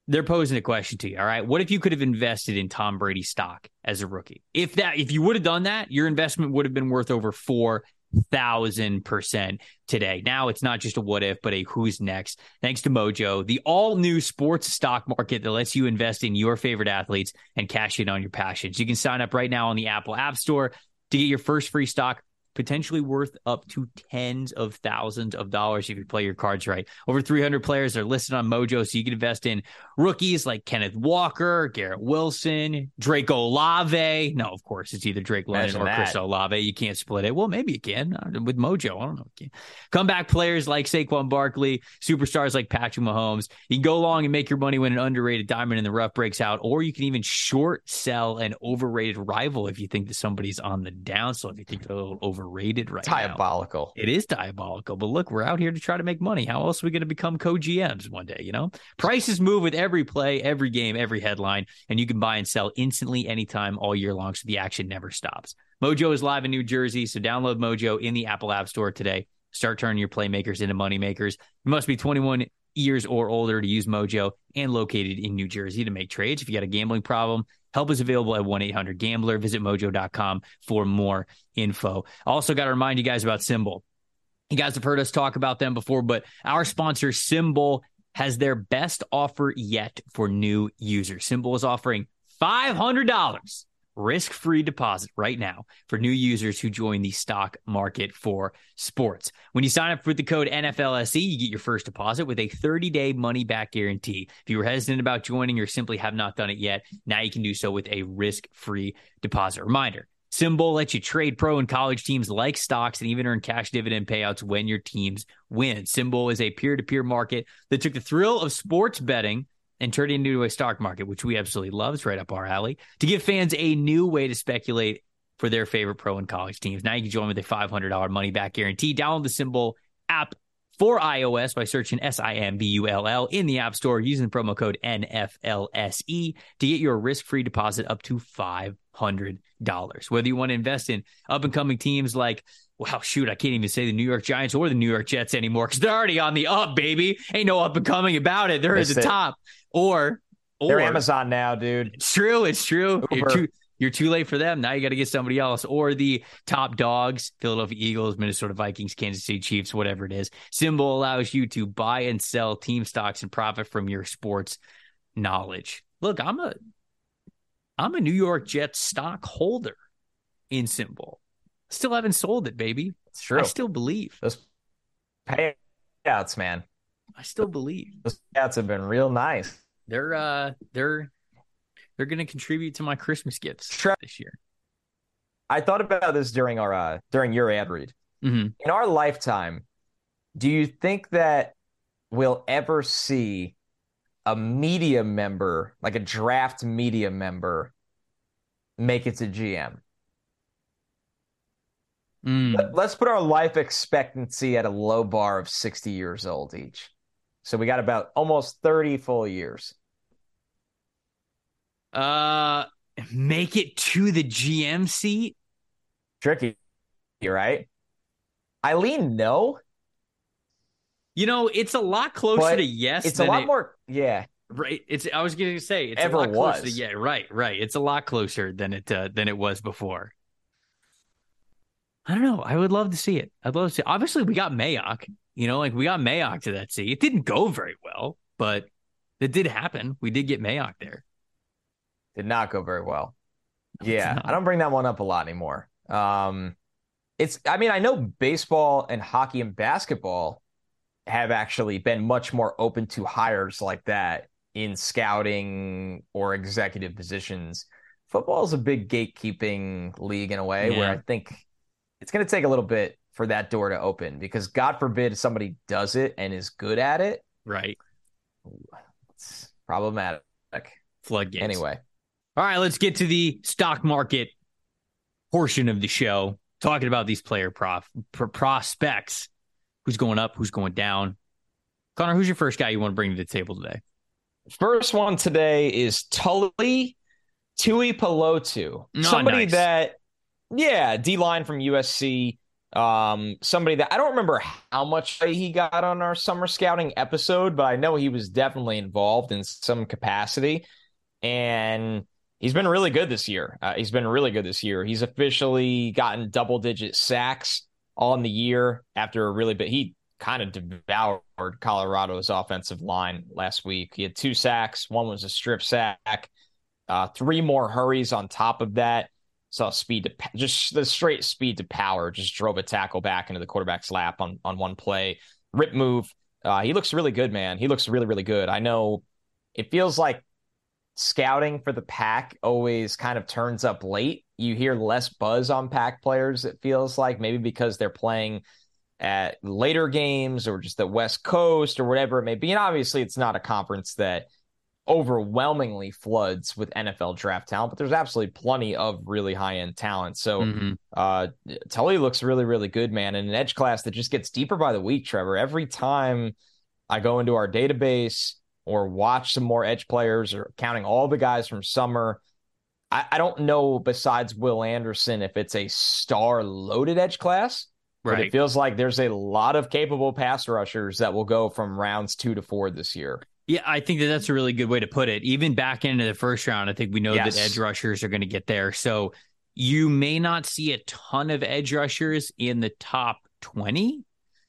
They're posing a question to you. All right. What if you could have invested in Tom Brady stock as a rookie? If that, if you would have done that, your investment would have been worth over four thousand percent today. Now it's not just a what if, but a who's next. Thanks to Mojo, the all new sports stock market that lets you invest in your favorite athletes and cash in on your passions. You can sign up right now on the Apple App Store to get your first free stock potentially worth up to tens of thousands of dollars if you play your cards right. Over 300 players are listed on Mojo, so you can invest in rookies like Kenneth Walker, Garrett Wilson, Drake Olave. No, of course, it's either Drake London or that. Chris Olave. You can't split it. Well, maybe you can uh, with Mojo. I don't know. Comeback players like Saquon Barkley, superstars like Patrick Mahomes. You can go along and make your money when an underrated diamond in the rough breaks out, or you can even short sell an overrated rival if you think that somebody's on the down. So if you think they're a little over overrated right diabolical. now. It is diabolical. But look, we're out here to try to make money. How else are we going to become co GMs one day? You know, prices move with every play, every game, every headline, and you can buy and sell instantly anytime all year long. So the action never stops. Mojo is live in New Jersey. So download Mojo in the Apple App Store today. Start turning your playmakers into moneymakers. You must be 21 years or older to use Mojo and located in New Jersey to make trades. If you got a gambling problem, help is available at 1 800 Gambler. Visit mojo.com for more info. Also, got to remind you guys about SimBull. You guys have heard us talk about them before, but our sponsor, SimBull, has their best offer yet for new users. SimBull is offering $500 risk free deposit right now for new users who join the stock market for sports. When you sign up with the code NFLSE, you get your first deposit with a 30 day money back guarantee. If you were hesitant about joining or simply have not done it yet, now you can do so with a risk free deposit. Reminder SimBull lets you trade pro and college teams like stocks and even earn cash dividend payouts when your teams win. SimBull is a peer to peer market that took the thrill of sports betting and turn it into a stock market, which we absolutely love. It's right up our alley to give fans a new way to speculate for their favorite pro and college teams. Now you can join with a $500 money back guarantee. Download the SimBull app for iOS by searching S I M B U L L in the App Store using the promo code NFLSE to get your risk free deposit up to $500. Whether you want to invest in up and coming teams like, wow, shoot, I can't even say the New York Giants or the New York Jets anymore because they're already on the up, baby. Ain't no up and coming about it. They're at the top. Or, or they're Amazon now, dude. It's true. It's true. You're too, you're too late for them. Now you got to get somebody else. Or the top dogs, Philadelphia Eagles, Minnesota Vikings, Kansas City Chiefs, whatever it is. SimBull allows you to buy and sell team stocks and profit from your sports knowledge. Look, I'm a I'm a New York Jets stock holder in SimBull. Still haven't sold it, baby. It's true. I still believe. Those payouts, man. I still believe. Those payouts have been real nice they're uh they're they're going to contribute to my Christmas gifts this year. I thought about this during our uh, during your ad read. Mm-hmm. In our lifetime, do you think that we'll ever see a media member, like a draft media member, make it to GM? Mm. Let, us put our life expectancy at a low bar of 60 years old each. So we got about almost 30 full years. Uh make it to the GM seat? Tricky, right? Eileen, no. You know, it's a lot closer but to yes. It's a lot it, more, yeah. Right. It's. I was going to say it's Ever a lot was. closer. To, yeah. Right. Right. It's a lot closer than it uh, than it was before. I don't know. I would love to see it. I'd love to see. Obviously, we got Mayock. You know, like we got Mayock to that seat. It didn't go very well, but it did happen. We did get Mayock there. Did not go very well. No, yeah, I don't bring that one up a lot anymore. Um, it's. I mean, I know baseball and hockey and basketball have actually been much more open to hires like that in scouting or executive positions. Football is a big gatekeeping league in a way yeah. where I think it's going to take a little bit for that door to open because God forbid somebody does it and is good at it. Right. It's problematic. Floodgates. Anyway. All right, let's get to the stock market portion of the show. Talking about these player prof, pro- prospects. Who's going up? Who's going down? Connor, who's your first guy you want to bring to the table today? First one today is Tuli Tuipulotu. Oh, somebody nice. that, yeah, D line from USC. Um, somebody that I don't remember how much he got on our summer scouting episode, but I know he was definitely involved in some capacity. And he's been really good this year. Uh, he's been really good this year. He's officially gotten double digit sacks on the year after a really bit. He kind of devoured Colorado's offensive line last week. He had two sacks. One was a strip sack, uh, three more hurries on top of that saw speed to just the straight speed to power just drove a tackle back into the quarterback's lap on on one play. Rip move. Uh, he looks really good man. He looks really really good. I know it feels like scouting for the pack always kind of turns up late. You hear less buzz on pack players it feels like maybe because they're playing at later games or just the west coast or whatever it may be. And obviously it's not a conference that overwhelmingly floods with NFL draft talent, but there's absolutely plenty of really high end talent. So mm-hmm. uh Tuli looks really, really good, man. And an edge class that just gets deeper by the week, Trevor. Every time I go into our database or watch some more edge players or counting all the guys from summer. I, I don't know besides Will Anderson if it's a star loaded edge class. Right. But it feels like there's a lot of capable pass rushers that will go from rounds two to four this year. Yeah, I think that that's a really good way to put it. Even back into the first round, I think we know yes. that edge rushers are going to get there. So you may not see a ton of edge rushers in the top 20,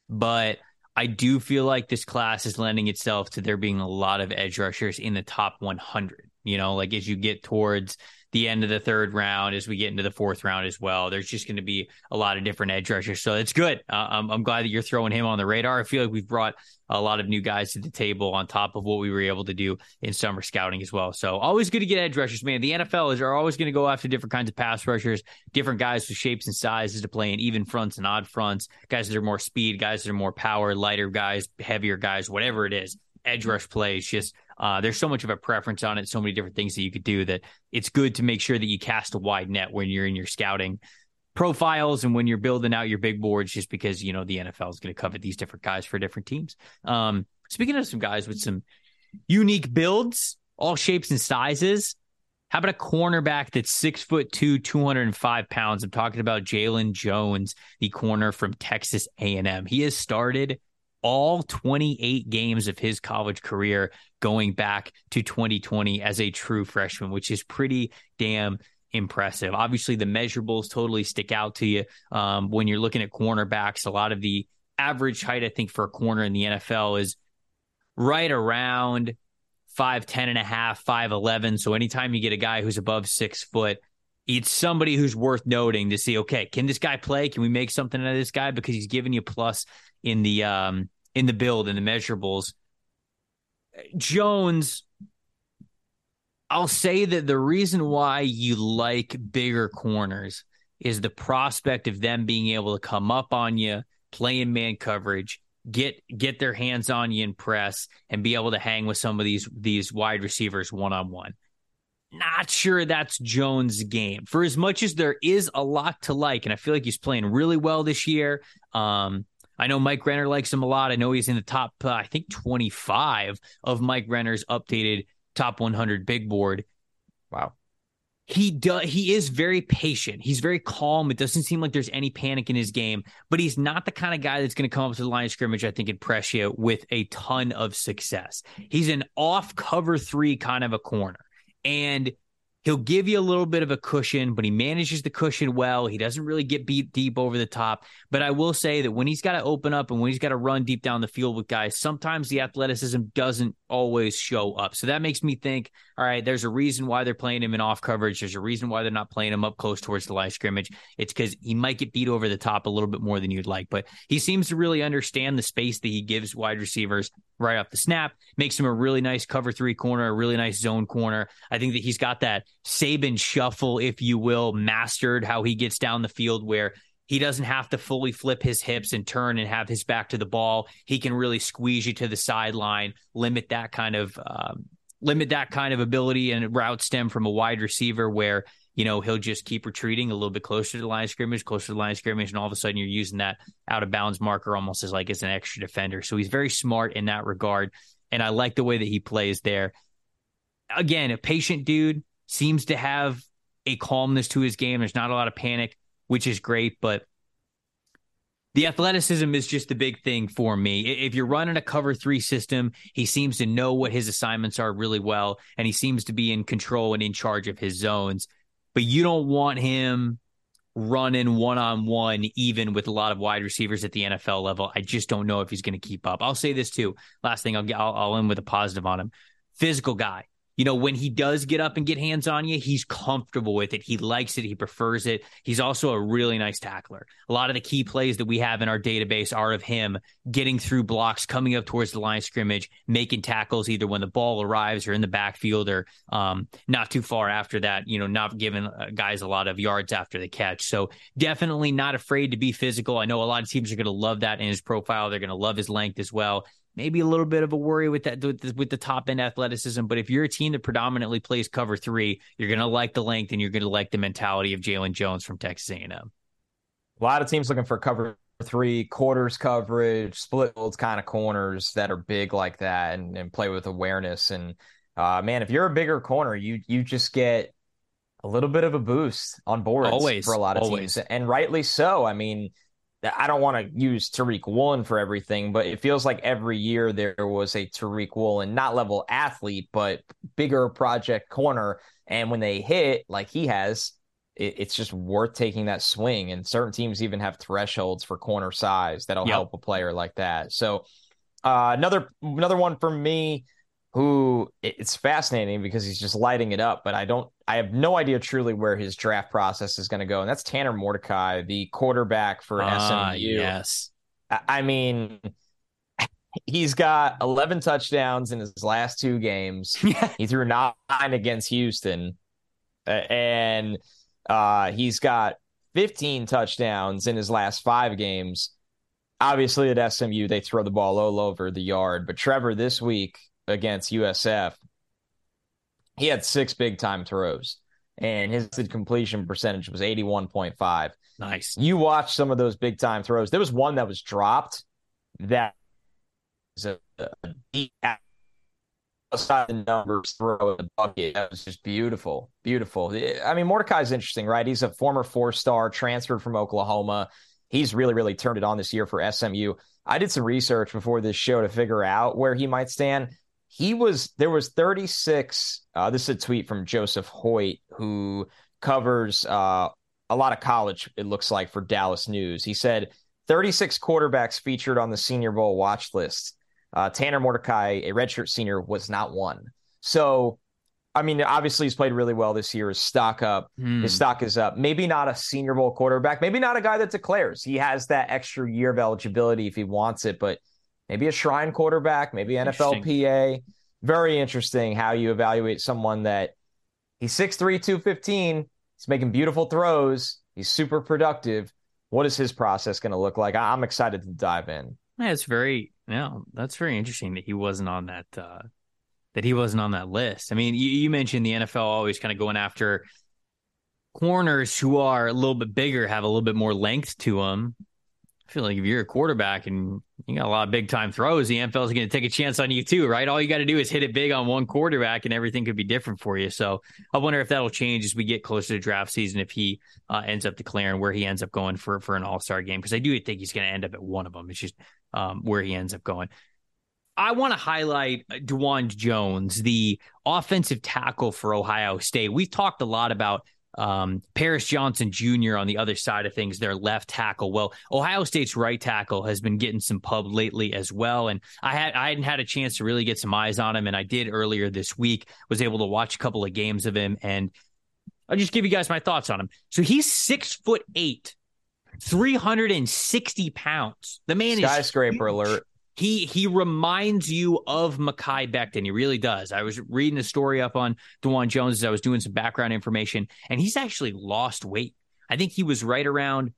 but I do feel like this class is lending itself to there being a lot of edge rushers in the top 100. You know, like as you get towards the end of the third round as we get into the fourth round as well. There's just going to be a lot of different edge rushers. So it's good. Uh, I'm, I'm, glad that you're throwing him on the radar. I feel like we've brought a lot of new guys to the table on top of what we were able to do in summer scouting as well. So always good to get edge rushers, man. The NFL is are always going to go after different kinds of pass rushers, different guys with shapes and sizes to play in even fronts and odd fronts, guys that are more speed, guys that are more power, lighter guys, heavier guys, whatever it is. Edge rush plays just uh, there's so much of a preference on it, so many different things that you could do that it's good to make sure that you cast a wide net when you're in your scouting profiles and when you're building out your big boards, just because you know the NFL is going to covet these different guys for different teams. Um, speaking of some guys with some unique builds, all shapes and sizes. How about a cornerback that's six foot two, 205 pounds? I'm talking about Jalen Jones, the corner from Texas A&M. He has started all 28 games of his college career going back to 2020 as a true freshman, which is pretty damn impressive. Obviously, the measurables totally stick out to you um, when you're looking at cornerbacks. A lot of the average height, I think, for a corner in the NFL is right around 5'10 and a half, 5'11. So anytime you get a guy who's above six foot, it's somebody who's worth noting to see, okay, can this guy play? Can we make something out of this guy? Because he's giving you plus in the um, in the build and the measurables. Jones, I'll say that the reason why you like bigger corners is the prospect of them being able to come up on you, play in man coverage, get get their hands on you in press, and be able to hang with some of these these wide receivers one on one. Not sure that's Jones' game. For as much as there is a lot to like, and I feel like he's playing really well this year. Um, I know Mike Renner likes him a lot. I know he's in the top, uh, I think, 25 of Mike Renner's updated top 100 big board. Wow. He does. He is very patient. He's very calm. It doesn't seem like there's any panic in his game, but he's not the kind of guy that's going to come up to the line of scrimmage. I think in Prussia with a ton of success. He's an off cover three kind of a corner, and He'll give you a little bit of a cushion, but he manages the cushion well. He doesn't really get beat deep over the top. But I will say that when he's got to open up and when he's got to run deep down the field with guys, sometimes the athleticism doesn't always show up. So that makes me think, all right, there's a reason why they're playing him in off coverage. There's a reason why they're not playing him up close towards the line scrimmage. It's because he might get beat over the top a little bit more than you'd like. But he seems to really understand the space that he gives wide receivers right off the snap. Makes him a really nice cover three corner, a really nice zone corner. I think that he's got that Saban shuffle, if you will, mastered how he gets down the field where he doesn't have to fully flip his hips and turn and have his back to the ball. He can really squeeze you to the sideline, limit that kind of um, limit that kind of ability and route stem from a wide receiver where you know, he'll just keep retreating a little bit closer to the line of scrimmage, closer to the line of scrimmage, and all of a sudden you're using that out of bounds marker almost as like as an extra defender. So he's very smart in that regard. And I like the way that he plays there. Again, a patient dude seems to have a calmness to his game. There's not a lot of panic, which is great, but the athleticism is just the big thing for me. If you're running a cover three system, he seems to know what his assignments are really well, and he seems to be in control and in charge of his zones but you don't want him running one on one, even with a lot of wide receivers at the NFL level. I just don't know if he's going to keep up. I'll say this too. Last thing, I'll, I'll, I'll end with a positive on him. Physical guy you know, when he does get up and get hands on you, he's comfortable with it. He likes it. He prefers it. He's also a really nice tackler. A lot of the key plays that we have in our database are of him getting through blocks, coming up towards the line of scrimmage, making tackles either when the ball arrives or in the backfield or um, not too far after that, you know, not giving uh, guys a lot of yards after the catch. So definitely not afraid to be physical. I know a lot of teams are going to love that in his profile. They're going to love his length as well maybe a little bit of a worry with that with the, with the top end athleticism. But if you're a team that predominantly plays cover three, you're going to like the length and you're going to like the mentality of Jalen Jones from Texas A&M. A lot of teams looking for cover three quarters coverage, split holds kind of corners that are big like that and, and play with awareness. And uh, man, if you're a bigger corner, you you just get a little bit of a boost on boards always, for a lot of always. teams, and rightly so. I mean, I don't want to use Tariq Woolen for everything, but it feels like every year there was a Tariq Woolen, not level athlete, but bigger project corner. And when they hit, like he has, it, it's just worth taking that swing. And certain teams even have thresholds for corner size that'll Yep. help a player like that. So uh, another another one for me who it's fascinating because he's just lighting it up, but I don't I have no idea truly where his draft process is going to go. And that's Tanner Mordecai, the quarterback for Ah, SMU. yes. I mean, he's got 11 touchdowns in his last two games. he threw nine against Houston, uh, and uh, he's got 15 touchdowns in his last five games. Obviously, at SMU, they throw the ball all over the yard. But Trevor, this week against USF, he had six big time throws, and his completion percentage was 81.5 nice. you watch some of those big time throws. There was one that was dropped that was a, a deep outside the numbers throw in the bucket. That was just beautiful, beautiful. I mean, Mordecai's interesting, right? He's a former four star, transferred from Oklahoma. He's really, really turned it on this year for SMU. I did some research before this show to figure out where he might stand. He was there was 36. Uh, this is a tweet from Joseph Hoyt, who covers uh, a lot of college, it looks like, for Dallas News. He said 36 quarterbacks featured on the Senior Bowl watch list. Uh, Tanner Mordecai, a redshirt senior, was not one. So, I mean, obviously he's played really well this year. His stock up, Hmm. his stock is up. Maybe not a Senior Bowl quarterback. Maybe not a guy that declares. He has that extra year of eligibility if he wants it, but maybe a Shrine quarterback, maybe NFLPA. Very interesting how you evaluate someone that he's 6'3, 215. He's making beautiful throws. He's super productive. What is his process going to look like? I- I'm excited to dive in. Yeah, it's very yeah, that's very interesting that he wasn't on that uh that he wasn't on that list. I mean, you, you mentioned the NFL always kind of going after corners who are a little bit bigger, have a little bit more length to them. I feel like if you're a quarterback and you got a lot of big time throws, the NFL is going to take a chance on you too, right? All you got to do is hit it big on one quarterback, and everything could be different for you. So I wonder if that'll change as we get closer to draft season. If he uh, ends up declaring where he ends up going for for an All Star game, because I do think he's going to end up at one of them. It's just um, where he ends up going. I want to highlight Dawand Jones, the offensive tackle for Ohio State. We've talked a lot about um, Paris Johnson Jr. on the other side of things, their left tackle. Well, Ohio State's right tackle has been getting some pub lately as well, and I had I hadn't had a chance to really get some eyes on him, and I did earlier this week. Was able to watch a couple of games of him, and I'll just give you guys my thoughts on him. So he's six foot eight, three hundred and sixty pounds. The man is Skyscraper alert. He he reminds you of Mekhi Becton. He really does. I was reading a story up on Dawand Jones as I was doing some background information, and he's actually lost weight. I think he was right around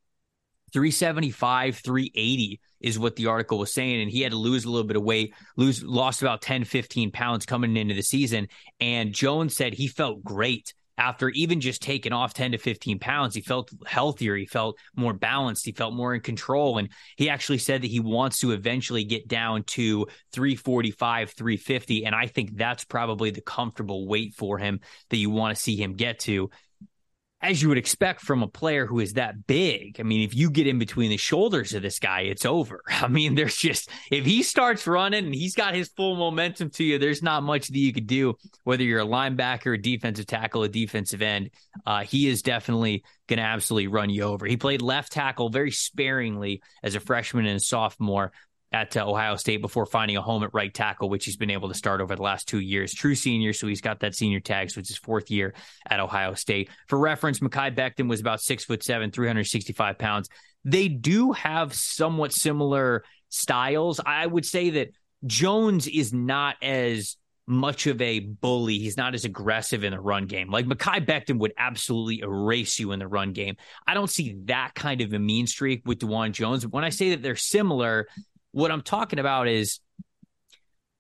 375, 380 is what the article was saying. And he had to lose a little bit of weight, lose lost about 10, 15 pounds coming into the season. And Jones said he felt great after even just taking off 10 to 15 pounds, he felt healthier. He felt more balanced. He felt more in control. And he actually said that he wants to eventually get down to 345, 350. And I think that's probably the comfortable weight for him that you want to see him get to. As you would expect from a player who is that big. I mean, if you get in between the shoulders of this guy, it's over. I mean, there's just, if he starts running and he's got his full momentum to you, there's not much that you could do, whether you're a linebacker, a defensive tackle, a defensive end. Uh, he is definitely going to absolutely run you over. He played left tackle very sparingly as a freshman and a sophomore at uh, Ohio State before finding a home at right tackle, which he's been able to start over the last two years. True senior, so he's got that senior tag, so it's his fourth year at Ohio State. For reference, Mekhi Becton was about six foot seven, 365 pounds. They do have somewhat similar styles. I would say that Jones is not as much of a bully. He's not as aggressive in the run game. Like Mekhi Becton would absolutely erase you in the run game. I don't see that kind of a mean streak with Dawand Jones. When I say that they're similar, what I'm talking about is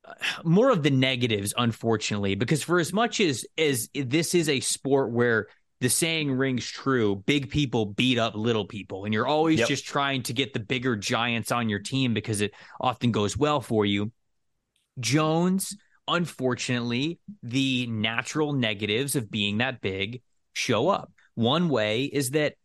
uh, more of the negatives, unfortunately, because for as much as as this is a sport where the saying rings true, big people beat up little people, and you're always yep. just trying to get the bigger giants on your team because it often goes well for you. Jones, unfortunately, the natural negatives of being that big show up. One way is that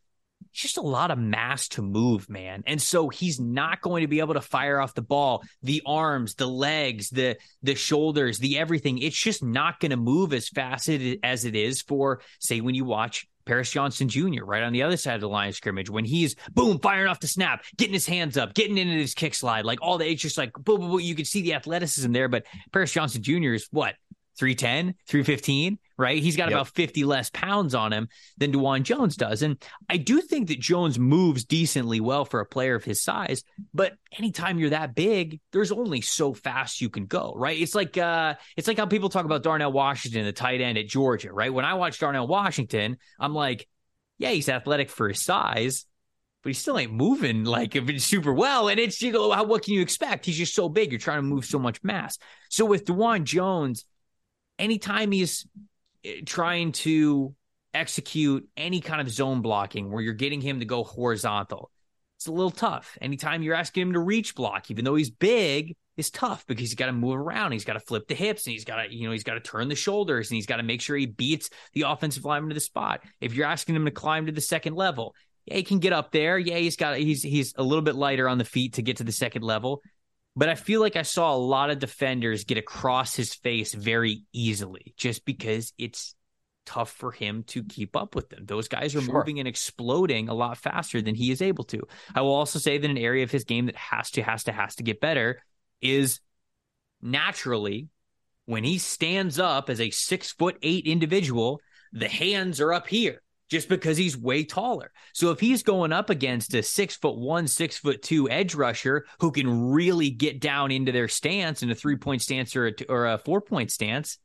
just a lot of mass to move, man. And so he's not going to be able to fire off the ball, the arms, the legs, the the shoulders, the everything. It's just not going to move as fast as it is for say when you watch Paris Johnson Jr. right on the other side of the line of scrimmage when he's boom firing off the snap, getting his hands up, getting into his kick slide, like all the it's just like boom, boom, boom. You can see the athleticism there, but Paris Johnson Jr. is what 310, 315, right? He's got yep. about 50 less pounds on him than Dawand Jones does. And I do think that Jones moves decently well for a player of his size, but anytime you're that big, there's only so fast you can go, right? It's like uh it's like how people talk about Darnell Washington, the tight end at Georgia, right? When I watch Darnell Washington, I'm like, yeah, he's athletic for his size, but he still ain't moving like super well. And it's you know, how what can you expect? He's just so big. You're trying to move so much mass. So with Dawand Jones, anytime he's eh, trying to execute any kind of zone blocking where you're getting him to go horizontal, it's a little tough. Anytime you're asking him to reach block, even though he's big, is tough because he's got to move around. He's got to flip the hips and he's got to, you know, he's got to turn the shoulders and he's got to make sure he beats the offensive lineman to the spot. If you're asking him to climb to the second level, yeah, he can get up there. Yeah, he's got he's he's a little bit lighter on the feet to get to the second level. But I feel like I saw a lot of defenders get across his face very easily just because it's tough for him to keep up with them. Those guys are sure. moving and exploding a lot faster than he is able to. I will also say that an area of his game that has to, has to, has to get better is naturally when he stands up as a six foot eight individual, the hands are up here just because he's way taller. So if he's going up against a six foot one, six foot two edge rusher who can really get down into their stance in a three point stance or a, or a four point stance,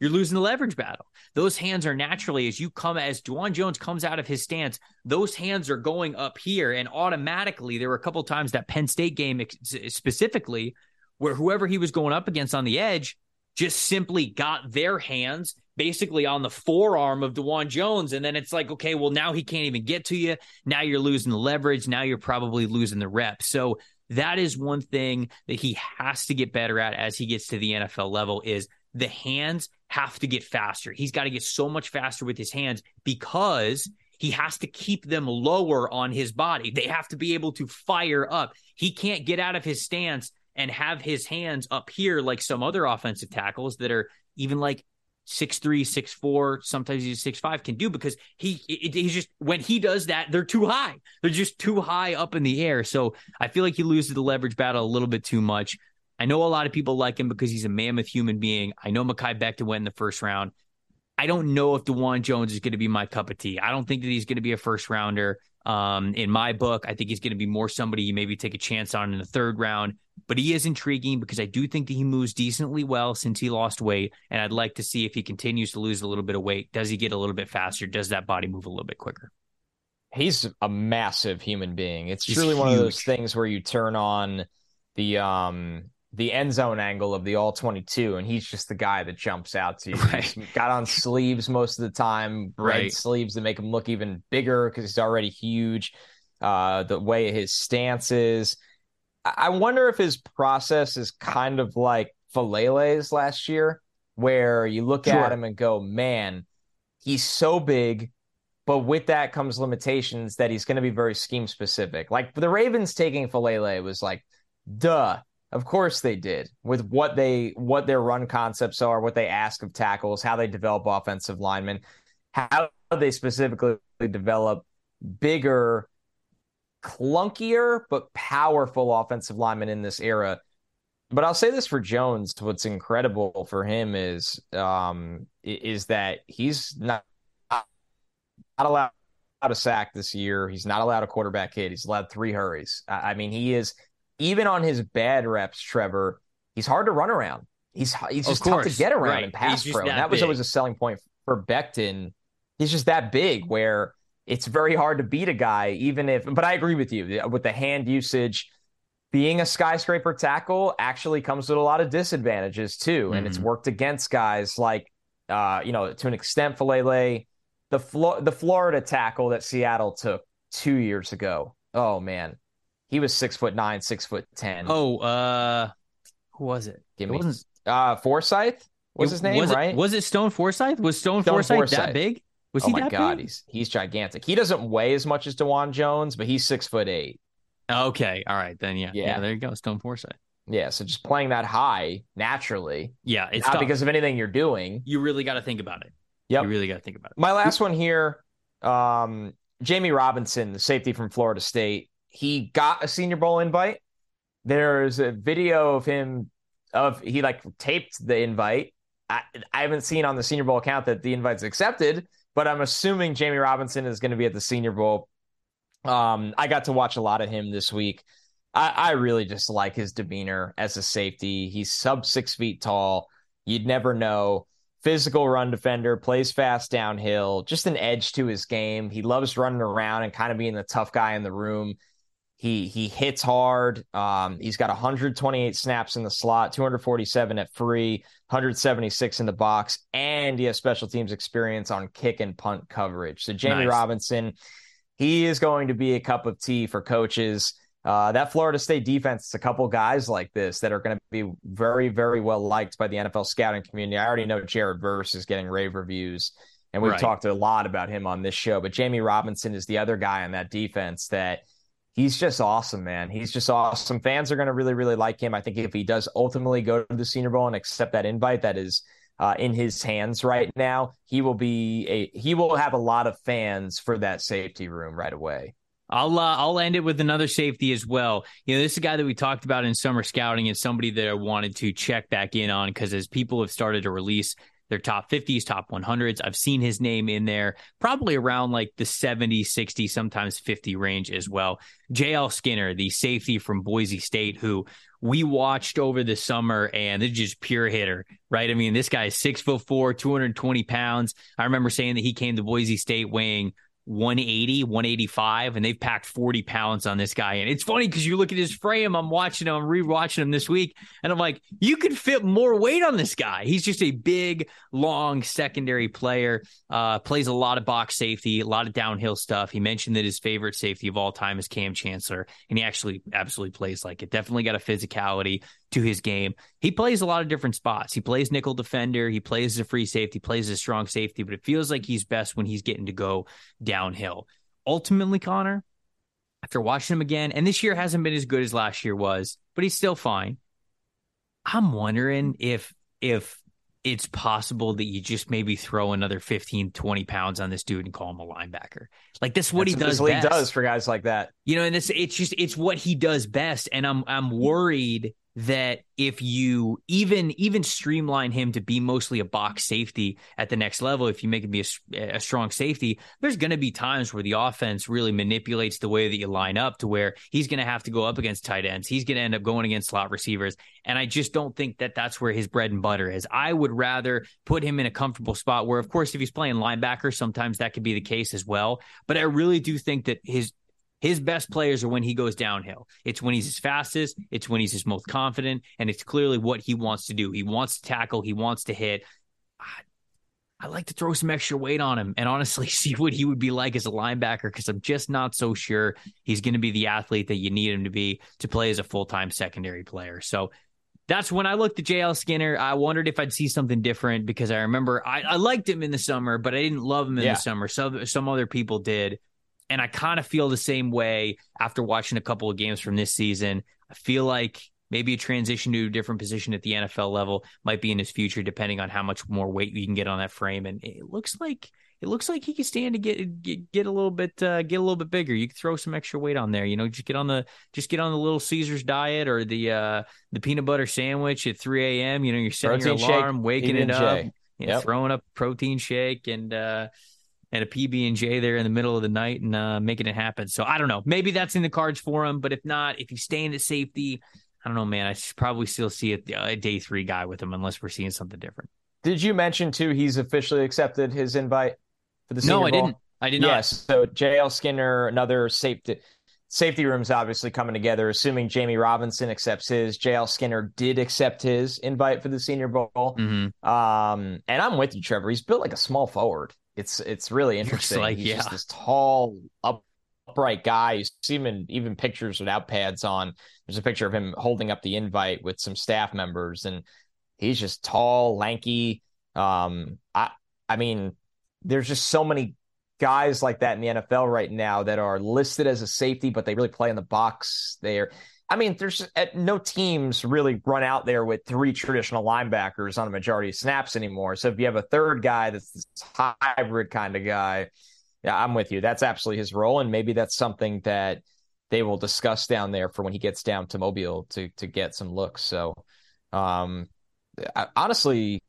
you're losing the leverage battle. Those hands are naturally, as you come, as Dawand Jones comes out of his stance, those hands are going up here. And automatically, there were a couple times that Penn State game specifically where whoever he was going up against on the edge just simply got their hands basically on the forearm of Dawand Jones. And then it's like, okay, well, now he can't even get to you. Now you're losing the leverage. Now you're probably losing the rep. So that is one thing that he has to get better at as he gets to the NFL level is the hands have to get faster. He's got to get so much faster with his hands because he has to keep them lower on his body. They have to be able to fire up. He can't get out of his stance and have his hands up here like some other offensive tackles that are even like six three, six four, sometimes he's six five can do because he it, he's just when he does that, they're too high. They're just too high up in the air. So I feel like he loses the leverage battle a little bit too much. I know a lot of people like him because he's a mammoth human being. I know Mekhi Becton went in the first round. I don't know if Dawand Jones is going to be my cup of tea. I don't think that he's going to be a first rounder. Um, in my book, I think he's going to be more somebody you maybe take a chance on in the third round. But he is intriguing because I do think that he moves decently well since he lost weight. And I'd like to see if he continues to lose a little bit of weight. Does he get a little bit faster? Does that body move a little bit quicker? He's a massive human being. It's he's truly huge. one of those things where you turn on the um the end zone angle of the all 22 and he's just the guy that jumps out to you right. got on sleeves most of the time red right. sleeves that make him look even bigger because he's already huge uh the way his stance is I wonder if his process is kind of like Faalele's last year, where you look sure. at him and go, man, he's so big, but with that comes limitations that he's going to be very scheme specific. Like the Ravens taking Faalele was like, duh. Of course they did with what they what their run concepts are, what they ask of tackles, how they develop offensive linemen, how they specifically develop bigger clunkier but powerful offensive linemen in this era. But I'll say this for Jones: what's incredible for him is um, is that he's not, not allowed a sack this year. He's not allowed a quarterback hit. He's allowed three hurries. I mean, he is even on his bad reps. Trevor, he's hard to run around. He's he's just tough to get around right. and pass pro. And that was always a selling point for Becton. He's just that big where it's very hard to beat a guy, even if. But I agree with you with the hand usage. being a skyscraper tackle actually comes with a lot of disadvantages too, and mm-hmm. it's worked against guys like, uh, you know, to an extent, Faalele, the Flo- the Florida tackle that Seattle took two years ago. Oh man, he was six foot nine, six foot ten. Oh, uh, who was it? Give it me wasn't uh Forsythe was his name, was right? It, was it Stone Forsythe? Was Stone, Stone Forsythe, Forsythe, that big? Was oh he my god, big? he's he's gigantic. He doesn't weigh as much as Dawand Jones, but he's six foot eight. Okay, all right then. Yeah, yeah. yeah there you go, Stone Forsythe. Yeah, so just playing that high naturally. Yeah, it's not tough. because of anything you're doing. You really got to think about it. Yep. You really got to think about it. My last one here, um, Jammie Robinson, the safety from Florida State. He got a Senior Bowl invite. There's a video of him of he like taped the invite. I, I haven't seen on the Senior Bowl account that the invite's accepted, but I'm assuming Jammie Robinson is going to be at the Senior Bowl. Um, I got to watch a lot of him this week. I, I really just like his demeanor as a safety. He's sub six feet tall. You'd never know. Physical run defender, plays fast downhill, just an edge to his game. He loves running around and kind of being the tough guy in the room. He he hits hard. Um, he's got 128 snaps in the slot, 247 at free, 176 in the box, and he has special teams experience on kick and punt coverage. So Jammie nice. Robinson, he is going to be a cup of tea for coaches. Uh, that Florida State defense, it's a couple guys like this that are going to be very, very well liked by the NFL scouting community. I already know Jared Verse is getting rave reviews, and we've right. talked a lot about him on this show. But Jammie Robinson is the other guy on that defense that he's just awesome, man. He's just awesome. Fans are going to really, really like him. I think if he does ultimately go to the Senior Bowl and accept that invite, that is uh, in his hands right now, he will be a he will have a lot of fans for that safety room right away. I'll uh, I'll end it with another safety as well. You know, this is a guy that we talked about in summer scouting and somebody that I wanted to check back in on because as people have started to release their top 50s, top 100s. I've seen his name in there probably around like the 70, 60, sometimes 50 range as well. JL Skinner, the safety from Boise State, who we watched over the summer and it's just pure hitter, right? I mean, this guy is six foot four, 220 pounds. I remember saying that he came to Boise State weighing 180, 185, and they've packed 40 pounds on this guy. And it's funny because you look at his frame. I'm watching him, I'm rewatching him this week, and I'm like, you could fit more weight on this guy. He's just a big, long secondary player. Uh, plays a lot of box safety, a lot of downhill stuff. He mentioned that his favorite safety of all time is Kam Chancellor, and he actually absolutely plays like it. Definitely got a physicality to his game. He plays a lot of different spots. He plays nickel defender, he plays as a free safety, plays as a strong safety, but it feels like he's best when he's getting to go downhill. Ultimately, Connor, after watching him again, and this year hasn't been as good as last year was, but he's still fine. I'm wondering if if it's possible that you just maybe throw another 15, 20 pounds on this dude and call him a linebacker. Like that's what that's he does. What he does for guys like that. You know, and it's it's just it's what he does best. And I'm I'm worried that if you even even streamline him to be mostly a box safety at the next level if you make him be a, a strong safety there's going to be times where the offense really manipulates the way that you line up to where he's going to have to go up against tight ends. He's going to end up going against slot receivers. And i just don't think that that's where his bread and butter is. I would rather put him in a comfortable spot where of course if he's playing linebacker sometimes that could be the case as well. But i really do think that his his best players are when he goes downhill. It's when he's his fastest, it's when he's his most confident, and it's clearly what he wants to do. He wants to tackle, he wants to hit. I, I like to throw some extra weight on him and honestly see what he would be like as a linebacker because I'm just not so sure he's going to be the athlete that you need him to be to play as a full time secondary player. So that's when I looked at JL Skinner. I wondered if I'd see something different because I remember I, I liked him in the summer, but I didn't love him in yeah. the summer. So some other people did. And I kind of feel the same way after watching a couple of games from this season. I feel like maybe a transition to a different position at the NFL level might be in his future, depending on how much more weight you can get on that frame. And it looks like it looks like he can stand to get get, get a little bit uh, get a little bit bigger. You can throw some extra weight on there. You know, just get on the just get on the little Caesars diet or the uh, the peanut butter sandwich at 3 a.m. You know, you're setting protein your alarm, shake, waking it up, you know, throwing up protein shake and. uh and a PB and J there in the middle of the night and uh, making it happen. So I don't know. Maybe that's in the cards for him. But if not, if he's staying at safety, I don't know, man. I should probably still see a, a day three guy with him unless we're seeing something different. Did you mention too? He's officially accepted his invite for the. Senior bowl? no, I didn't. I did not. Yes. So JL Skinner, another safety. safety room's obviously coming together, assuming Jammie Robinson accepts his. JL Skinner did accept his invite for the Senior Bowl. Mm-hmm. Um, and I'm with you, Trevor. He's built like a small forward. It's it's really interesting. Like, He's yeah. just this tall, upright guy. You see him in even pictures without pads on. There's a picture of him holding up the invite with some staff members, and he's just tall, lanky. Um, I I mean, there's just so many guys like that in the NFL right now that are listed as a safety, but they really play in the box. They're, I mean, there's no teams really run out there with three traditional linebackers on a majority of snaps anymore. So if you have a third guy that's this hybrid kind of guy, yeah, I'm with you. That's absolutely his role, and maybe that's something that they will discuss down there for when he gets down to Mobile to to get some looks. So, um, I, honestly,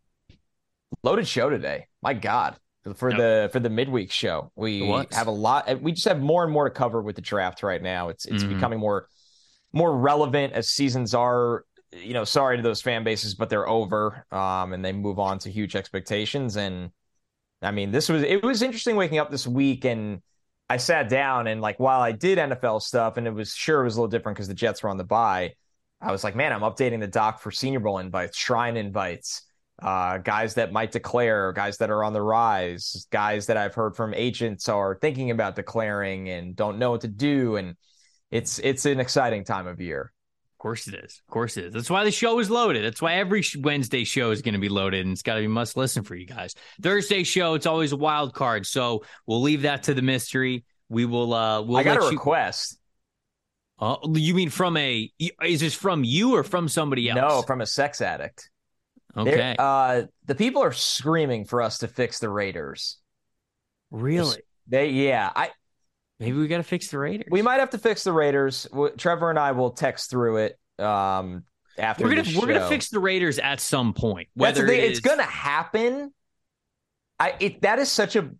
loaded show today. My God, for yep. the for the midweek show. We have a lot. We just have more and more to cover with the draft right now. It's it's mm-hmm. becoming more more relevant as seasons are. You know, sorry to those fan bases, but they're over, um, and they move on to huge expectations. And I mean, this was it was interesting waking up this week, and I sat down and like while I did NFL stuff, and it was sure it was a little different because the Jets were on the bye. I was like, man, I'm updating the doc for Senior Bowl invites, Shrine invites uh, guys that might declare, guys that are on the rise, guys that I've heard from agents are thinking about declaring and don't know what to do. And it's it's an exciting time of year. Of course it is. Of course it is. That's why the show is loaded. That's why every Wednesday show is going to be loaded and it's got to be must listen for you guys. Thursday show, it's always a wild card. So we'll leave that to the mystery. We will, uh, we'll I got a you... request. Uh, you mean from a, is this from you or from somebody else? No, from a sex addict. Okay. Uh, the people are screaming for us to fix the Raiders. Really? They yeah. I maybe we got to fix the Raiders. We might have to fix the Raiders. Trevor and I will text through it. Um, after we're gonna we're gonna fix the Raiders at some point. Whether it it's gonna happen. I it that is such a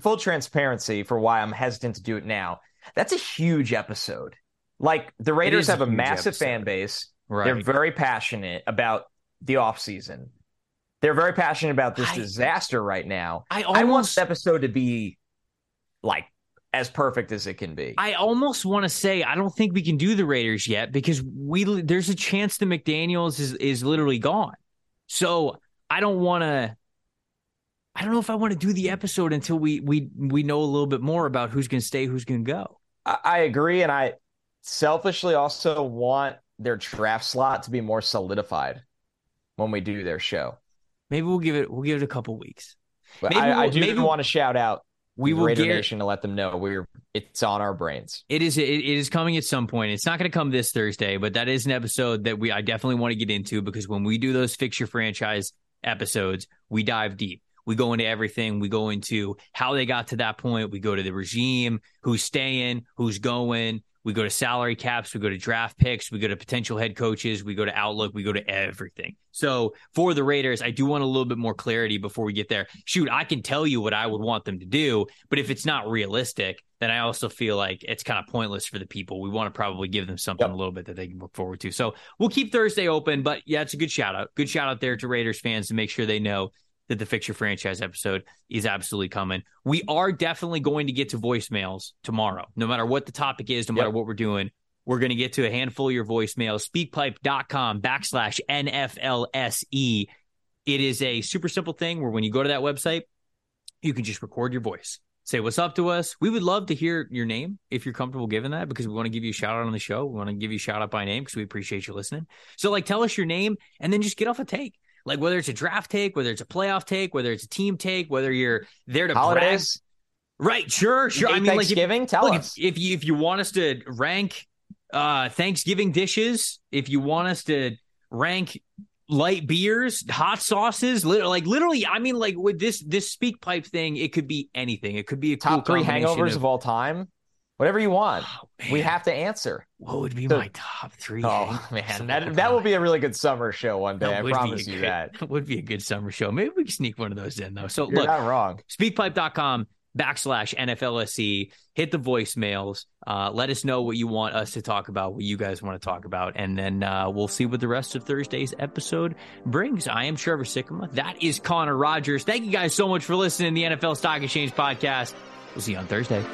full transparency for why I'm hesitant to do it now. That's a huge episode. Like the Raiders have a, a massive episode. fan base. Right. They're very passionate about the off season. They're very passionate about this I, disaster right now. I, almost, I want this episode to be like as perfect as it can be. I almost want to say I don't think we can do the Raiders yet because we there's a chance the McDaniels is is literally gone. So I don't want to. I don't know if I want to do the episode until we we we know a little bit more about who's going to stay, who's going to go. I, I agree, and I selfishly also want their draft slot to be more solidified when we do their show. Maybe we'll give it we'll give it a couple weeks. But maybe I, we'll, I do maybe want to shout out we will Raider Nation to let them know we're it's on our brains. It is it, it is coming at some point. It's not going to come this Thursday, but that is an episode that we I definitely want to get into because when we do those fix your franchise episodes, we dive deep. We go into everything. We go into how they got to that point. We go to the regime, who's staying, who's going, we go to salary caps, we go to draft picks, we go to potential head coaches, we go to outlook, we go to everything. So for the Raiders, I do want a little bit more clarity before we get there. Shoot, I can tell you what I would want them to do, but if it's not realistic, then I also feel like it's kind of pointless for the people. We want to probably give them something yep. a little bit that they can look forward to. So we'll keep Thursday open, but yeah, it's a good shout out. Good shout out there to Raiders fans to make sure they know that the Fix Your Franchise episode is absolutely coming. We are definitely going to get to voicemails tomorrow, no matter what the topic is, no matter what we're doing. We're going to get to a handful of your voicemails. Speakpipe.com backslash NFLSE. It is a super simple thing where when you go to that website, you can just record your voice. Say what's up to us. We would love to hear your name if you're comfortable giving that because we want to give you a shout out on the show. We want to give you a shout out by name because we appreciate you listening. So, like, tell us your name and then just get off a take like whether it's a draft take, whether it's a playoff take, whether it's a team take, whether you're there to holidays. Brag. Right, sure, sure. I mean, Thanksgiving. Like if, tell us if, if you if you want us to rank uh Thanksgiving dishes, if you want us to rank light beers, hot sauces, like literally. I mean, like with this this speak pipe thing, it could be anything. It could be a top cool three hangovers of, of all time. Whatever you want, oh, we have to answer. What would be so, my top three? Oh man, that that will be a really good summer show one day. I promise you that. It would be a good summer show. Maybe we can sneak one of those in though. So You're look, not wrong. Speakpipe.com backslash NFLSE. Hit the voicemails. Uh, let us know what you want us to talk about, what you guys want to talk about, and then uh, we'll see what the rest of Thursday's episode brings. I am Trevor Sikkema. That is Connor Rogers. Thank you guys so much for listening to the NFL Stock Exchange podcast. We'll see you on Thursday.